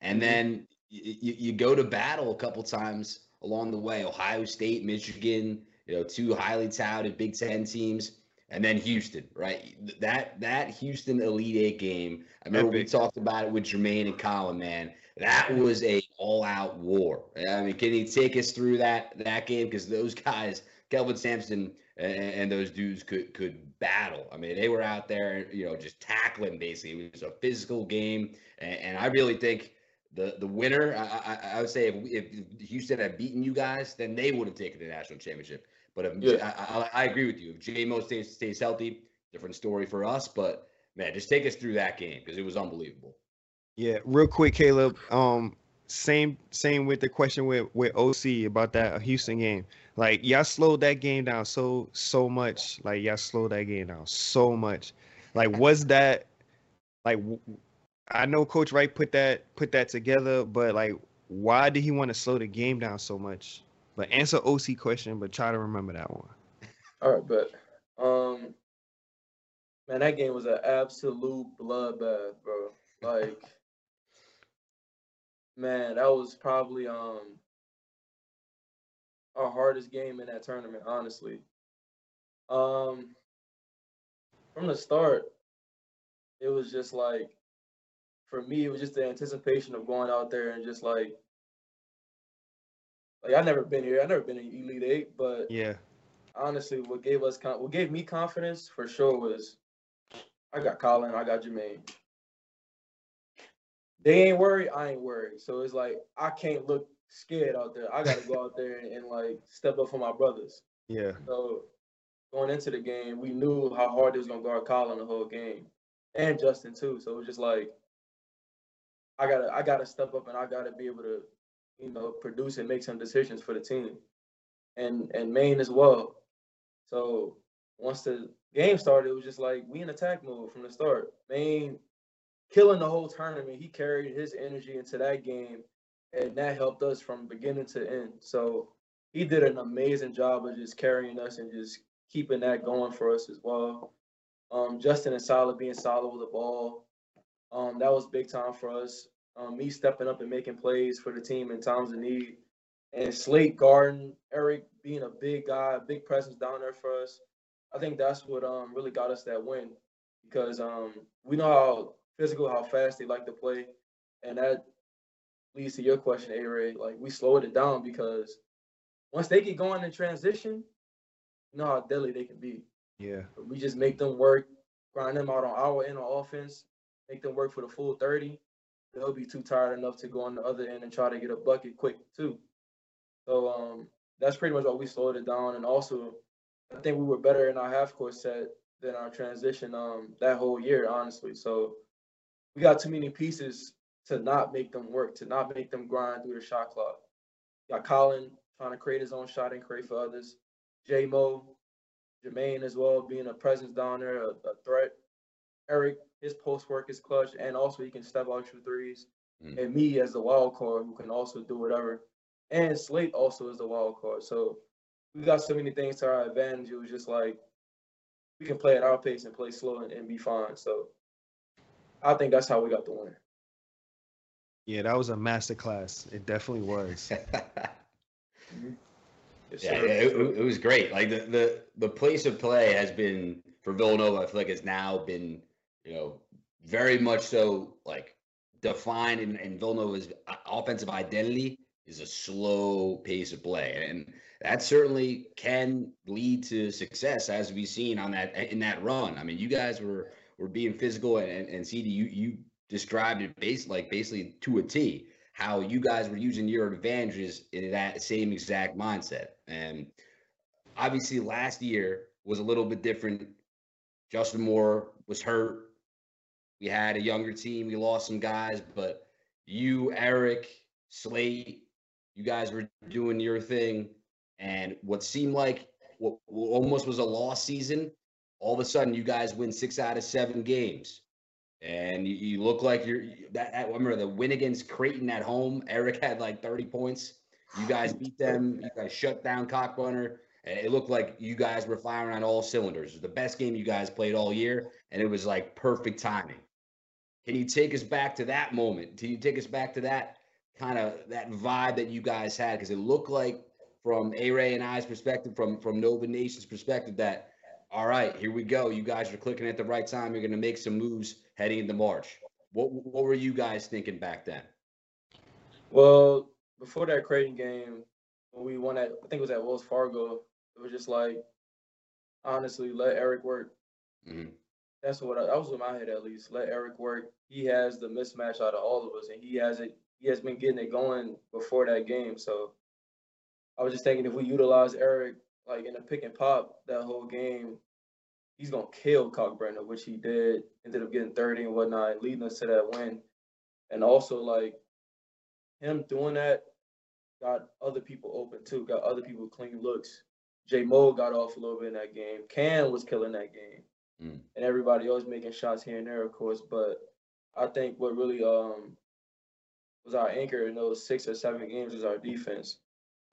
And mm-hmm. then you, you go to battle a couple times along the way Ohio State, Michigan, you know, two highly touted Big Ten teams. And then Houston, right? That that Houston Elite Eight game. I remember Epic. we talked about it with Jermaine and Collin. Man, that was a all-out war. I mean, can you take us through that that game? Because those guys, Kelvin Sampson, and, and, those dudes could could battle. I mean, they were out there, you know, just tackling. Basically, it was a physical game, and, and I really think the the winner. I, I, I would say if, if, Houston had beaten you guys, then they would have taken the national championship. But if, yeah. I, I, I, agree with you. If JMO stays stays healthy, different story for us. But man, just take us through that game because it was unbelievable. Yeah, real quick, Caleb. Um, same same with the question with with OC about that Houston game. Like y'all slowed that game down so so much. Like y'all slowed that game down so much. Like was that like I know Coach Wright put that put that together, but like why did he want to slow the game down so much? But answer OC question, but try to remember that one. All right, but um man, that game was an absolute bloodbath, bro. Like man, that was probably um our hardest game in that tournament, honestly. Um, from the start, it was just like, for me, it was just the anticipation of going out there and just like, like I never been here, I never been in Elite Eight, but yeah, honestly, what gave us, what gave me confidence for sure was, I got Collin, I got Jermaine. They ain't worried, I ain't worried. So it's like I can't look scared out there. I got to go out there and, and, like step up for my brothers. Yeah. So going into the game, we knew how hard it was gonna guard Collin the whole game, and Justin too. So it was just like I gotta I gotta step up and I gotta be able to you know produce and make some decisions for the team, and and Maine as well. So once the game started, it was just like we in attack mode from the start. Maine killing the whole tournament. He carried his energy into that game and that helped us from beginning to end. So he did an amazing job of just carrying us and just keeping that going for us as well. Um, Justin and Solid being solid with the ball, um, that was big time for us. Um, me stepping up and making plays for the team in times of need, and Slate Garden, Eric being a big guy, a big presence down there for us. I think that's what um, really got us that win because um, we know how physical, how fast they like to play, and that leads to your question, A Ray. Like we slowed it down because once they get going in transition, you know how deadly they can be. Yeah. We just make them work, grind them out on our end on offense, make them work for the full 30. They'll be too tired enough to go on the other end and try to get a bucket quick too. So um that's pretty much why we slowed it down. And also I think we were better in our half court set than our transition um that whole year, honestly. So we got too many pieces to not make them work, to not make them grind through the shot clock. got Collin trying to create his own shot and create for others. J Mo, Jermaine as well, being a presence down there, a, a, threat. Eric, his post work is clutch, and also he can step out for threes. Mm. And me as the wild card who can also do whatever. And Slate also is the wild card. So we got so many things to our advantage. It was just like we can play at our pace and play slow and, and be fine. So I think that's how we got the win. Yeah, that was a masterclass. It definitely was. [LAUGHS] yes, yeah, it, it, was great. Like the, the the place of play has been for Villanova. I feel like it's now been you know very much so like defined in, in Villanova's uh, offensive identity is a slow pace of play, and that certainly can lead to success as we've seen on that in that run. I mean, you guys were were being physical, and and CD, you you described it base like basically to a T how you guys were using your advantages in that same exact mindset. And obviously last year was a little bit different Justin Moore was hurt. We had a younger team. We lost some guys, but you, Eric, Slate, you guys were doing your thing. And what seemed like what almost was a lost season, all of a sudden you guys win six out of seven games. And you, you look like you're that, I remember the win against Creighton at home. Eric had like 30 points. You guys beat them. You guys shut down Kalkbrenner. It looked like you guys were firing on all cylinders. It was the best game you guys played all year, and it was like perfect timing. Can you take us back to that moment? Can you take us back to that kind of that vibe that you guys had? Because it looked like from A Ray and I's perspective, from from Nova Nation's perspective, that all right, here we go. You guys are clicking at the right time. You're going to make some moves heading into March. What what were you guys thinking back then? Well, before that Creighton game, when we won at I think it was at Wells Fargo, it was just like, honestly, let Eric work. Mm-hmm. That's what I, that was in my head at least. Let Eric work. He has the mismatch out of all of us, and he has it. He has been getting it going before that game. So I was just thinking if we utilize Eric like in a pick and pop that whole game, he's gonna kill Kalkbrenner, which he did. Ended up getting 30 and whatnot, leading us to that win. And also like him doing that got other people open too, got other people clean looks. J Mo got off a little bit in that game. Cam was killing that game. Mm. And everybody else making shots here and there, of course. But I think what really um was our anchor in those six or seven games was our defense.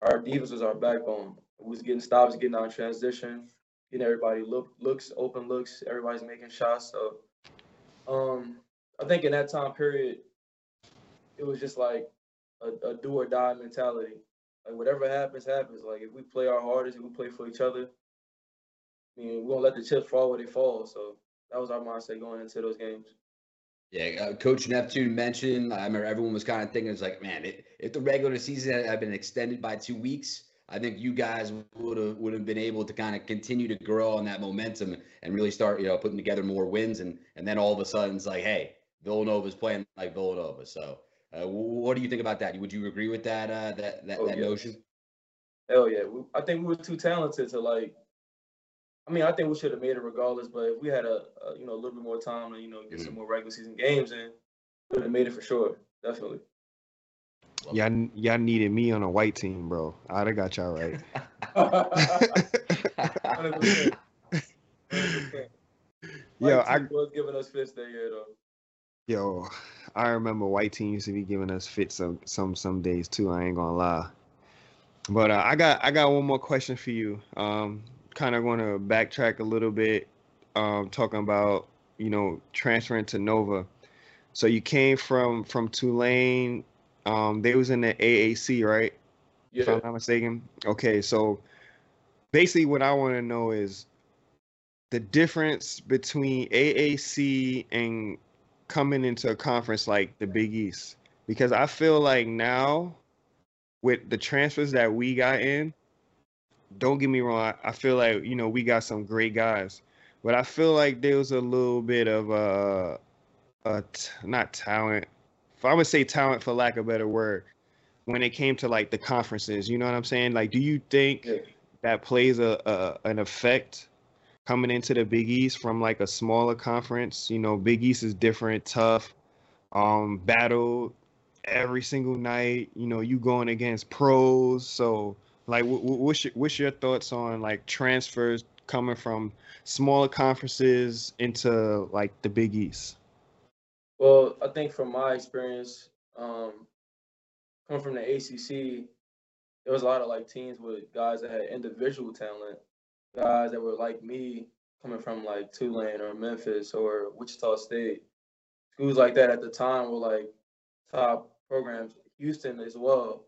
Our defense was our backbone. We was getting stops, getting on transition, getting everybody look looks, open looks, everybody's making shots. So um I think in that time period, it was just like a, a do or die mentality. Like whatever happens, happens. Like if we play our hardest, if we play for each other, I mean, we won't let the chips fall where they fall. So that was our mindset going into those games. Yeah, uh, Coach Neptune mentioned. I remember everyone was kind of thinking, "It's like, man, it, if the regular season had been extended by two weeks, I think you guys would have would have been able to kind of continue to grow on that momentum and really start, you know, putting together more wins. And and then all of a sudden, it's like, hey, Villanova's playing like Villanova. So uh, what do you think about that? Would you agree with that uh, that that, oh, that notion? Hell yeah! We, I think we were too talented to like. I mean, I think we should have made it regardless. But if we had a, a you know a little bit more time to you know get mm-hmm. some more regular season games in, we would have made it for sure. Definitely. Y'all, y'all needed me on a white team, bro. I'd have got y'all right. [LAUGHS] Yo, I was giving us fits that year though. Yo, I remember white team used to be giving us fits some some some days too. I ain't gonna lie. But uh, I got I got one more question for you. Um, kind of want to backtrack a little bit, um, talking about you know transferring to Nova. So you came from from Tulane. Um, they was in the AAC, right? Yeah. If I'm not mistaken. Okay, so basically, what I want to know is the difference between AAC and coming into a conference like the Big East because I feel like now with the transfers that we got in, don't get me wrong, I feel like you know we got some great guys, but I feel like there was a little bit of a t- not talent. If I would say talent for lack of a better word, when it came to like the conferences, you know what I'm saying? Like, do you think yeah. that plays a, a an effect coming into the Big East from like a smaller conference. You know, Big East is different, tough, um, battle every single night. You know, you going against pros. So, like, what's your, what's your thoughts on like transfers coming from smaller conferences into like the Big East? Well, I think from my experience, um, coming from the ACC, there was a lot of like teams with guys that had individual talent guys that were like me, coming from like Tulane or Memphis or Wichita State, schools like that at the time were like top programs. Houston as well.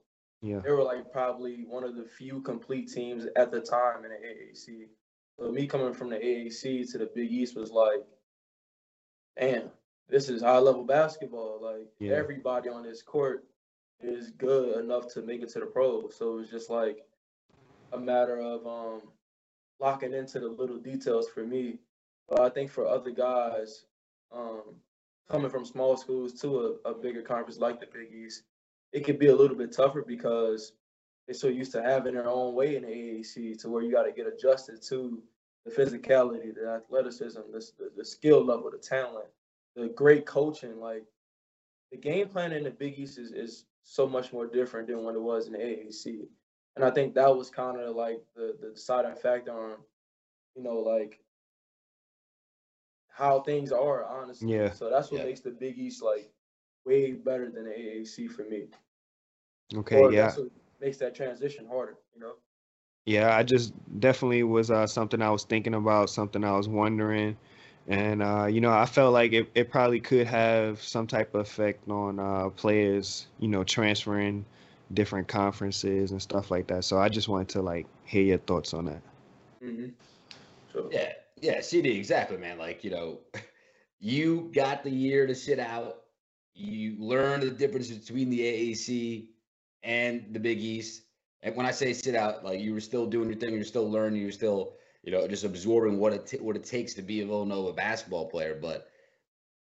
Yeah. They were like probably one of the few complete teams at the time in the AAC. So me coming from the AAC to the Big East was like, damn, this is high level basketball. Like yeah. everybody on this court is good enough to make it to the pros. So it was just like a matter of um locking into the little details for me. But I think for other guys, um, coming from small schools to a, a bigger conference like the Big East, it could be a little bit tougher because they're so used to having their own way in the AAC to where you got to get adjusted to the physicality, the athleticism, the, the, the skill level, the talent, the great coaching. Like the game plan in the Big East is, is so much more different than what it was in the AAC. And I think that was kind of like the, the deciding factor on, you know, like how things are, honestly. Yeah. So that's what Yeah. makes the Big East like way better than the AAC for me. Okay, Or yeah. that's what makes that transition harder, you know? Yeah, I just definitely was uh, something I was thinking about, something I was wondering. And, uh, you know, I felt like it, it probably could have some type of effect on uh, players, you know, transferring different conferences and stuff like that. So I just wanted to, like, hear your thoughts on that. Mm-hmm. So Yeah, yeah, CD, exactly, man. Like, you know, [LAUGHS] you got the year to sit out. You learn the difference between the AAC and the Big East. And when I say sit out, like you were still doing your thing, you're still learning, you're still, you know, just absorbing what it t- what it takes to be a Villanova basketball player. But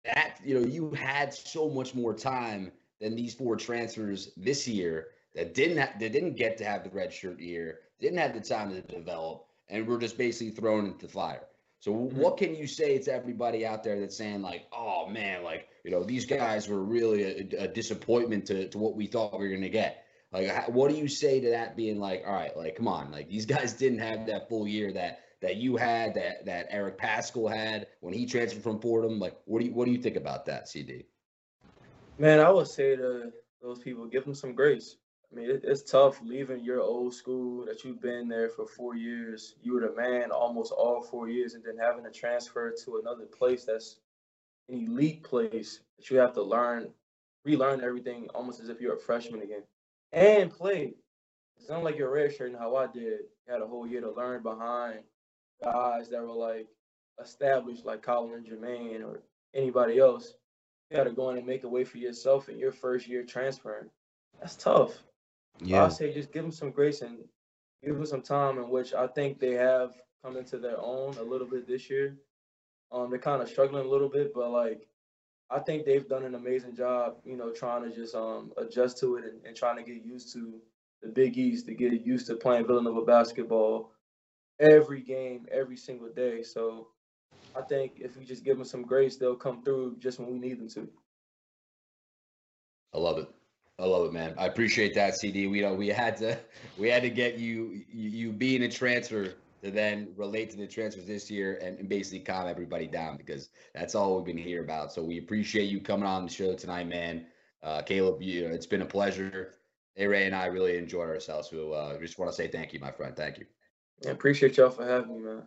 that, you know, you had so much more time than these four transfers this year that didn't ha- that didn't get to have the red shirt year, didn't have the time to develop, and we're just basically thrown into the fire. So Mhm. what can you say to everybody out there that's saying like, oh man, like you know these guys were really a, a disappointment to, to what we thought we were gonna get. Like, what do you say to that being like, all right, like come on, like these guys didn't have that full year that that you had, that that Eric Paschall had when he transferred from Fordham. Like, what do you what do you think about that, CD? Man, I would say to those people, give them some grace. I mean, it, it's tough leaving your old school that you've been there for four years. You were the man almost all four years, and then having to transfer to another place that's an elite place that you have to learn, relearn everything almost as if you're a freshman again, and play. It's not like you're redshirting how I did. You had a whole year to learn behind guys that were like established, like Collin and Jermaine or anybody else you got to go in and make a way for yourself in your first year transferring. That's tough. Yeah. I say just give them some grace and give them some time in which I think they have come into their own a little bit this year. Um, they're kind of struggling a little bit, but like I think they've done an amazing job, you know, trying to just um adjust to it and, and trying to get used to the Big East, to get used to playing Villanova basketball every game, every single day. So I think if we just give them some grace, they'll come through just when we need them to. I love it. I love it, man. I appreciate that, CD. We know we had to [LAUGHS] we had to get you you, you being a transfer to then relate to the transfers this year and, and basically calm everybody down because that's all we've been here about. So we appreciate you coming on the show tonight, man. Uh, Caleb, you know, it's been a pleasure. Hey, Ray and I really enjoyed ourselves. So uh, just want to say thank you, my friend. Thank you. Yeah, appreciate y'all for having me, man.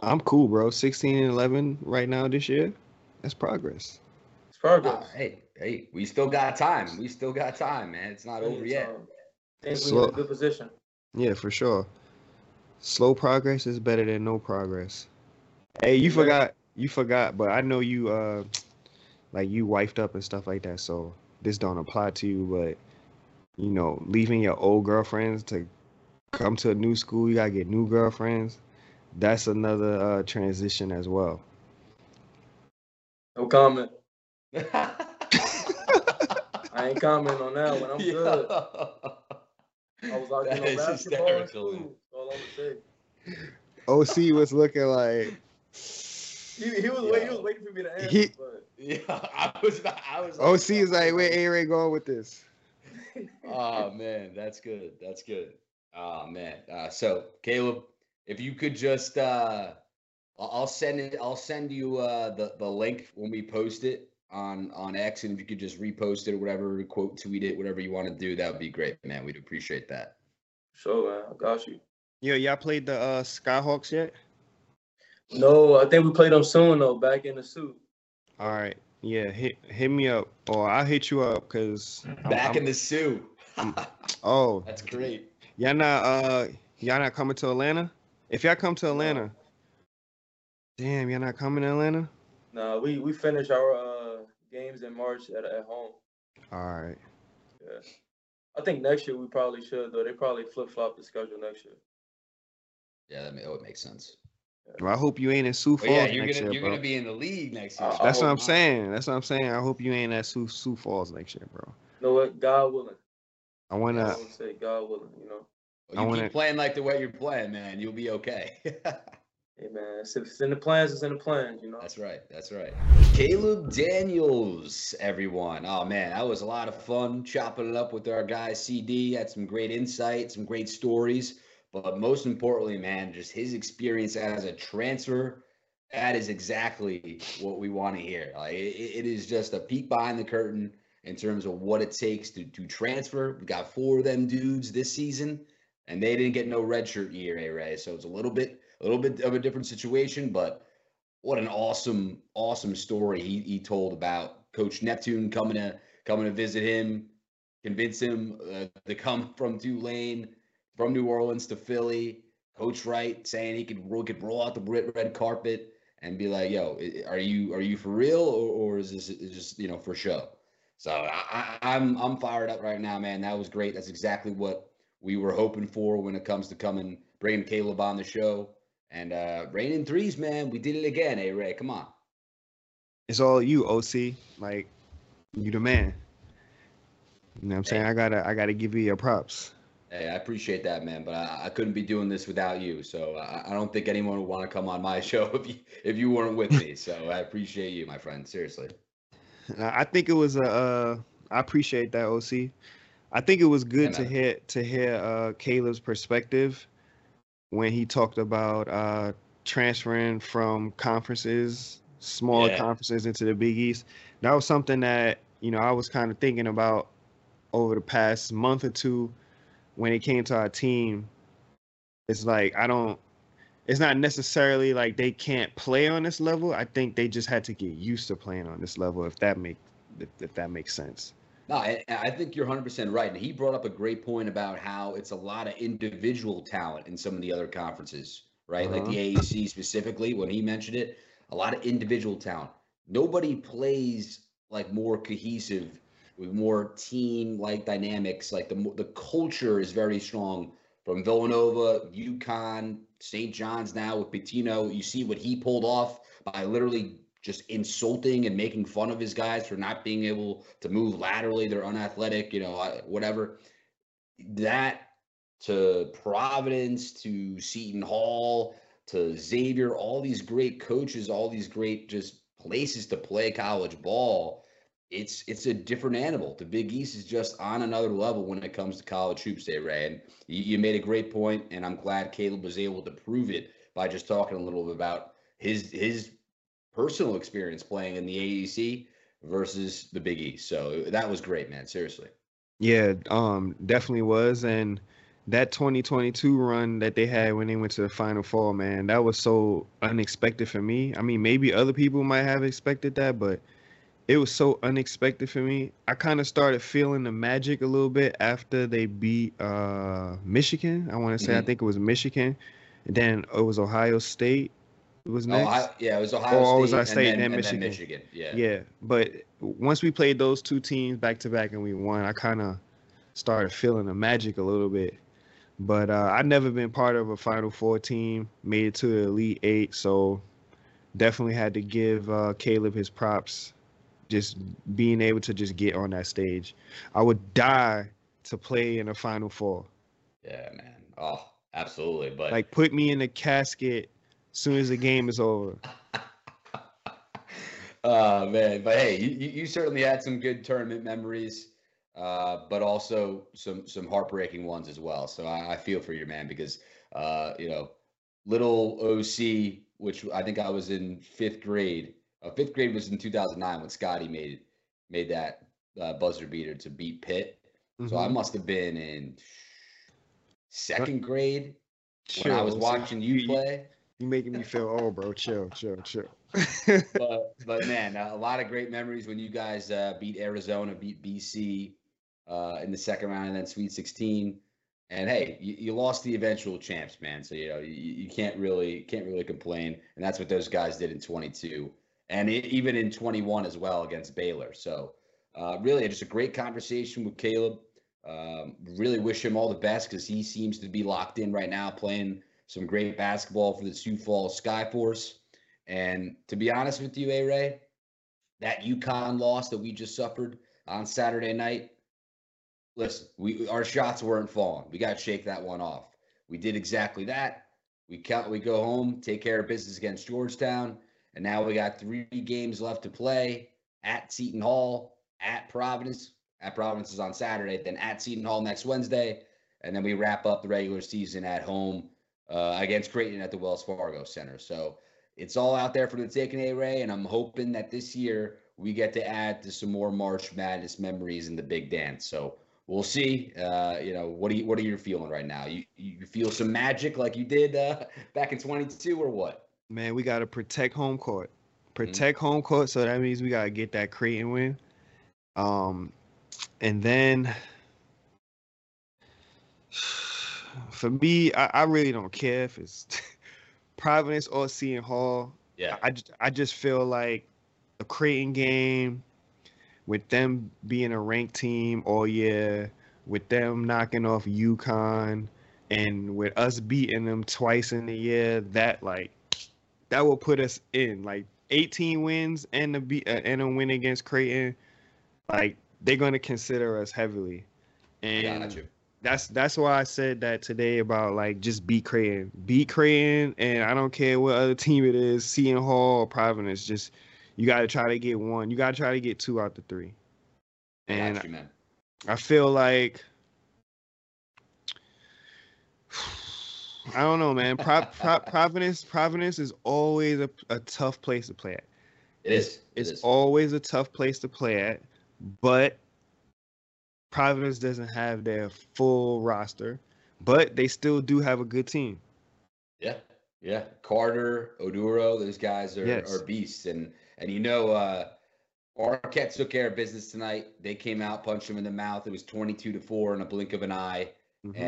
I'm cool, bro. 16 and 11 right now this year. That's progress. It's progress. Uh, hey, hey, we still got time. We still got time, man. It's not over yet. Think we're in a good position. Yeah, for sure. Slow progress is better than no progress. Hey, you forgot. You forgot, but I know you uh like you wifed up and stuff like that, so this don't apply to you, but you know, leaving your old girlfriends to come to a new school, you gotta get new girlfriends. That's another uh transition as well. No comment. [LAUGHS] I ain't commenting on that one. I'm good. I was out That there on is basketball in hysterical, man. school. That's all I'm gonna say. OC was looking like He, he was wait, he was waiting for me to answer, He- but Yeah, I was. not- I was. OC is like, where A Ray going with this? Oh man, that's good. That's good. Oh man. Uh, so Caleb, if you could just, uh, I'll I'll send it. I'll send you uh, the the link when we post it on on X, and if you could just repost it or whatever, quote tweet it, whatever you want to do, that would be great, man. We'd appreciate that. sure, man. I got you. Yo, y'all played the uh Skyhawks yet? No, I think we played them soon though. Back in the suit. All right. Yeah, hit hit me up or I'll hit you up because Back in the Sioux. [LAUGHS] oh That's great. y'all not uh y'all not coming to Atlanta? If y'all come to Atlanta, damn, y'all not coming to Atlanta? Nah, we we finish our uh games in March at at home. All right. Yeah. I think next year we probably should though. They probably flip flop the schedule next year. Yeah, that, ma- that would make sense. Well, I hope you ain't in Sioux But Falls yeah, you're next gonna year, you're bro. gonna be in the league next year. Uh, That's what I'm not. saying. That's what I'm saying. I hope you ain't at Sioux, Sioux Falls next year, bro. You know what? God willing. I I wanna. say God willing. You know. You I keep wanna- playing like the way you're playing, man. You'll be okay. [LAUGHS] Hey man, if it's in the plans, it's in the plans, you know. That's right. That's right. Caleb Daniels, everyone. Oh man, that was a lot of fun chopping it up with our guy CD. Had some great insight, some great stories, but most importantly, man, just his experience as a transfer. That is exactly what we want to hear. Like it, it is just a peek behind the curtain in terms of what it takes to to transfer. We got four of them dudes this season, and they didn't get no redshirt year, A Ray. So it's a little bit a little bit of a different situation, but what an awesome, awesome story he, he told about Coach Neptune coming to coming to visit him, convince him uh, to come [LAUGHS] from Tulane, from New Orleans to Philly. Coach Wright saying he could roll, could roll out the red carpet and be like, "Yo, are you are you for real or, or is this is just you know for show?" So I, I'm I'm fired up right now, man. That was great. That's exactly what we were hoping for when it comes to coming bringing Caleb on the show. And uh Raynin' Threes, man. We did it again, hey Ray. Come on. It's all you, OC. Like you the man. You know what I'm saying? Hey. I gotta I gotta give you your props. Hey, I appreciate that, man. But I, I couldn't be doing this without you. So I, I don't think anyone would want to come on my [LAUGHS] show if you if you weren't with me. So I appreciate you, my friend. Seriously. I think it was a. Uh, I appreciate that, OC. I think it was good yeah, to hear to hear uh, Caleb's perspective when he talked about uh, transferring from conferences, smaller yeah. conferences into the Big East. That was something that you know I was kind of thinking about over the past month or two when it came to our team. It's like I don't. It's not necessarily like they can't play on this level. I think they just had to get used to playing on this level. If that make if, if that makes sense. No, I, I think you're 100% right. And he brought up a great point about how it's a lot of individual talent in some of the other conferences, right? Uh-huh. Like the uh-huh. AAC specifically, when he mentioned it, a lot of individual talent. Nobody plays like more cohesive with more team like dynamics. Like the the culture is very strong from Villanova, UConn, St. John's now with Pitino. You see what he pulled off by literally just insulting and making fun of his guys for not being able to move laterally. They're unathletic, you know, whatever. That to Providence, to Seton Hall, to Xavier, all these great coaches, all these great just places to play college ball. It's it's a different animal. The Big East is just on another level when it comes to college hoops, day, Ray. And you, you made a great point, and I'm glad Caleb was able to prove it by just talking a little bit about his his personal experience playing in the AEC versus the Big East. So that was great, man. Seriously. Yeah, um, definitely was. And that 2022 run that they had when they went to the Final Four, man, that was so unexpected for me. I mean, maybe other people might have expected that, but it was so unexpected for me. I kind of started feeling the magic a little bit after they beat uh, Michigan. I want to say, mm-hmm. I think it was Michigan. And then it was Ohio State It was next. Ohio, yeah, it was Ohio or State. was I State and, then, and Michigan. Then Michigan. Yeah. Yeah, but once we played those two teams back to back and we won, I kind of started feeling the magic a little bit. But uh, I've never been part of a Final Four team, made it to the Elite Eight, so definitely had to give uh, Caleb his props. Just being able to just get on that stage, I would die to play in a Final Four. Yeah, man. Oh, absolutely. But like, put me in a casket soon as the game is over. oh [LAUGHS] man, but hey, you, you certainly had some good tournament memories, uh, but also some some heartbreaking ones as well. So I, I feel for your man because uh, you know, little OC, which I think I was in fifth grade. Uh, fifth grade was in 2009 when Scottie made made that uh, buzzer beater to beat Pitt. Mm-hmm. So I mm-hmm. must have been in second grade when I was watching you play. You making me feel old, bro. Chill, [LAUGHS] chill, chill. but [LAUGHS] but man, a lot of great memories when you guys uh, beat Arizona, beat BC uh, in the second round, and then Sweet 16. And hey, you, you lost the eventual champs, man. So you know you, you can't really can't really complain. And that's what those guys did in 22, and it, even in 21 as well against Baylor. So uh, really, just a great conversation with Caleb. Um, really wish him all the best because he seems to be locked in right now, playing some great basketball for the Sioux Falls Skyforce. And to be honest with you, A Ray, that UConn loss that we just suffered on Saturday night, listen, we our shots weren't falling. We got to shake that one off. We did exactly that. We count. We go home, take care of business against Georgetown, and now we got three games left to play at Seton Hall, at Providence. At Providence is on Saturday, then at Seton Hall next Wednesday, and then we wrap up the regular season at home uh, against Creighton at the Wells Fargo Center. So it's all out there for the taking, A Ray, and I'm hoping that this year we get to add to some more March Madness memories in the big dance. So we'll see. Uh, you know, what are you what are you feeling right now? You you feel some magic like you did uh, [LAUGHS] back in 22 or what? Man, we gotta protect home court. Protect mm-hmm. home court, so that means we gotta get that Creighton win. Um, and then [SIGHS] for me, I, I really don't care if it's [LAUGHS] Providence or Seton Hall. Yeah, I, just I just feel like a Creighton game with them being a ranked team all year, with them knocking off UConn, and with us beating them twice in the year, that like that will put us in like 18 wins and a be uh, and a win against Creighton. Like they're going to consider us heavily. And that's that's why I said that today about like just beat Creighton, beat Creighton, and I don't care what other team it is, Seton Hall or Providence. Just you got to try to get one. You got to try to get two out the three. And you, I feel like I don't know, man. Pro, Pro, Providence, Providence is always a, a tough place to play at. It is. It it's is. always a tough place to play at, but Providence doesn't have their full roster, but they still do have a good team. Yeah, yeah. Carter, Oduro, those guys are, yes. are beasts, and and you know, uh, Marquette took care of business tonight. They came out, punched him in the mouth. It was twenty-two to four in a blink of an eye, mm-hmm.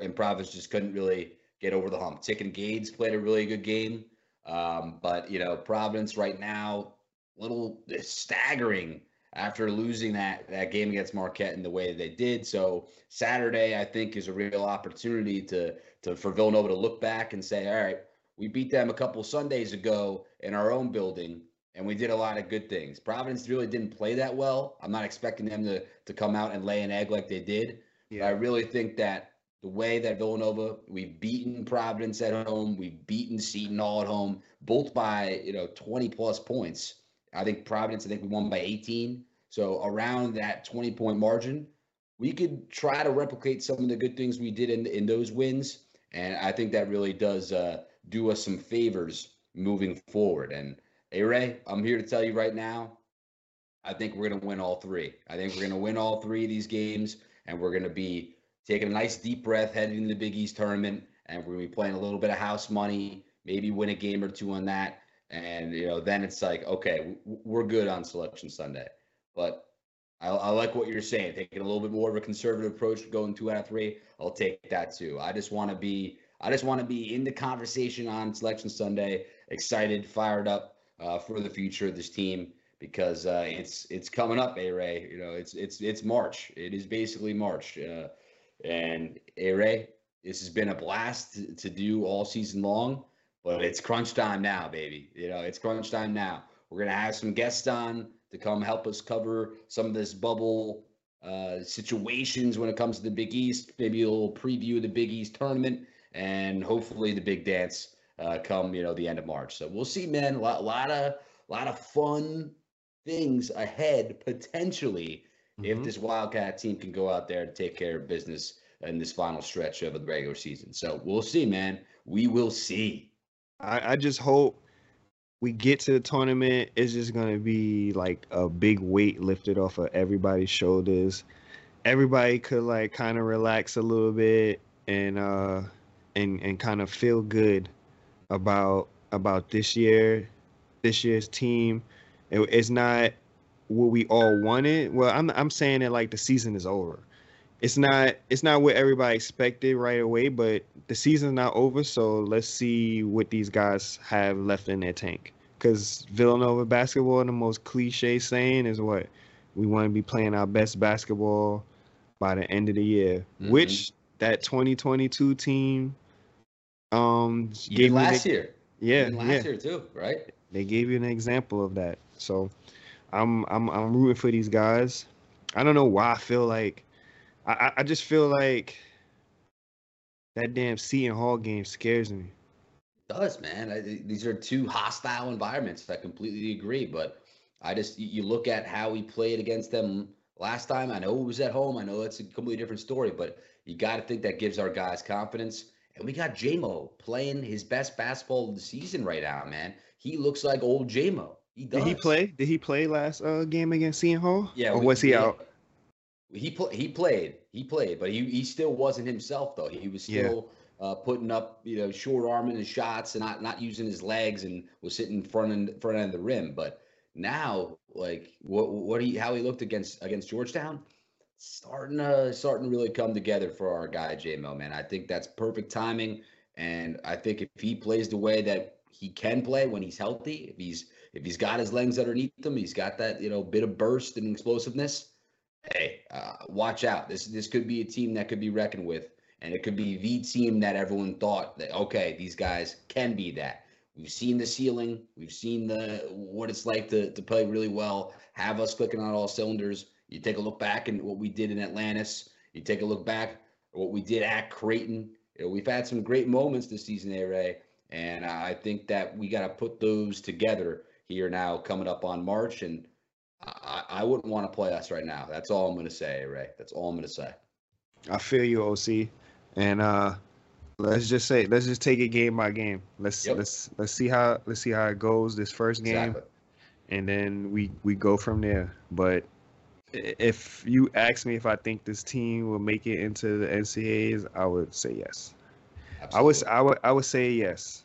and Providence just couldn't really get over the hump. Ticket Gaines played a really good game, um, but you know, Providence right now, little staggering after losing that that game against Marquette in the way they did. So Saturday, I think, is a real opportunity to to for Villanova to look back and say, all right, we beat them a couple Sundays ago in our own building, and we did a lot of good things. Providence really didn't play that well. I'm not expecting them to to come out and lay an egg like they did. Yeah. I really think that the way that Villanova, we've beaten Providence at home, we've beaten Seton Hall at home, both by you know 20 plus points. I think Providence, I think we won by 18. So around that 20 point margin, we could try to replicate some of the good things we did in in those wins, and I think that really does uh, do us some favors moving forward. And hey Ray, I'm here to tell you right now, I think we're gonna win all three. I think we're gonna win all three of these games, and we're gonna be taking a nice deep breath heading into the Big East tournament, and we're gonna be playing a little bit of house money, maybe win a game or two on that. And you know then it's like okay we're good on selection sunday. But I, I, like what you're saying taking a little bit more of a conservative approach going two out of three i'll take that too. I just want to be i just want to be in the conversation on selection sunday excited fired up uh, for the future of this team because uh, it's it's coming up a ray you know it's it's it's march it is basically march uh, and a ray this has been a blast to, to do all season long but it's crunch time now, baby. You know, it's crunch time now. We're gonna have some guests on to come help us cover some of this bubble uh, situations when it comes to the Big East. Maybe a little preview of the Big East tournament, and hopefully the big dance uh, come you know the end of March. So we'll see, man. A lot, lot of, lot of fun things ahead potentially mm-hmm. if this Wildcat team can go out there to take care of business in this final stretch of the regular season. So we'll see, man. We will see. I, I just hope we get to the tournament. It's just gonna be like a big weight lifted off of everybody's shoulders. Everybody could like kind of relax a little bit and uh and and kind of feel good about about this year, this year's team. It, it's not what we all wanted. Well, I'm I'm saying that like the season is over it's not it's not what everybody expected right away, but the season's not over, so let's see what these guys have left in their tank. Because Villanova basketball, the most cliche saying is what we want to be playing our best basketball by the end of the year, mm-hmm. which that 2022 team um gave last the, year. Yeah, last yeah. year too, right? They gave you an example of that. So I'm I'm I'm rooting for these guys. I don't know why I feel like I, I just feel like that damn Seton Hall game scares me. It does man? I, these are two hostile environments. I completely agree, but I just you look at how we played against them last time. I know it was at home. I know it's a completely different story, but you got to think that gives our guys confidence. And we got JMO playing his best basketball of the season right now, man. He looks like old JMO. He does. Did he play? Did he play last uh, game against Seton Hall? Yeah. Or was he yeah. out? He pl- he played. He played, but he he still wasn't himself though. He was still yeah. uh, putting up you know short arming his shots and not not using his legs and was sitting front end front end of the rim. But now, like what what he how he looked against against Georgetown, starting to starting to really come together for our guy JMO man. I think that's perfect timing, and I think if he plays the way that he can play when he's healthy, if he's if he's got his legs underneath him, he's got that you know bit of burst and explosiveness. Hey, uh, watch out! This this could be a team that could be reckoned with, and it could be the team that everyone thought that okay, these guys can be that. We've seen the ceiling. We've seen the what it's like to to play really well. Have us clicking on all cylinders. You take a look back and what we did in Atlantis. You take a look back at what we did at Creighton. You know, we've had some great moments this season, A Ray, and I think that we got to put those together here now, coming up on March. And I, I wouldn't want to play us right now. That's all I'm going to say, Ray. That's all I'm going to say. I feel you, OC, and uh, let's just say let's just take it game by game. Let's yep. let's let's see how let's see how it goes this first game, exactly. and then we we go from there. But if you ask me if I think this team will make it into the NCAAs, I would say yes. Absolutely. I would I would I would say yes.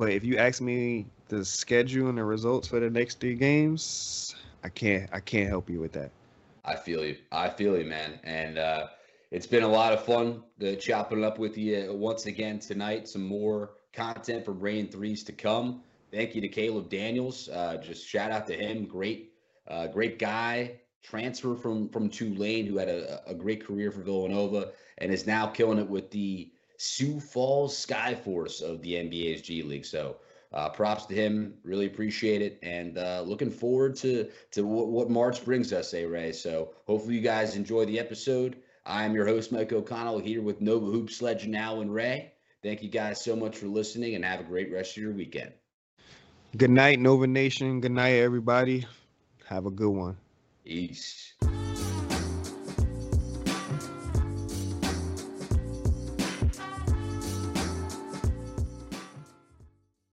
But if you ask me the schedule and the results for the next three games, I can't I can't help you with that. I feel you. I feel you, man. And uh, it's been a lot of fun to chopping up with you once again tonight. Some more content from Raynin' Threes to come. Thank you to Caleb Daniels. Uh, just shout out to him. Great uh, great guy, transfer from from Tulane, who had a, a great career for Villanova, and is now killing it with the Sioux Falls Skyforce of the NBA's G League. So uh, props to him. Really appreciate it, and uh, looking forward to to what, what March brings us, A Ray. So hopefully you guys enjoy the episode. I am your host, Mike O'Connell, here with Nova Hoops legend Allan Ray. Thank you guys so much for listening, and have a great rest of your weekend. Good night, Nova Nation. Good night, everybody. Have a good one. Peace.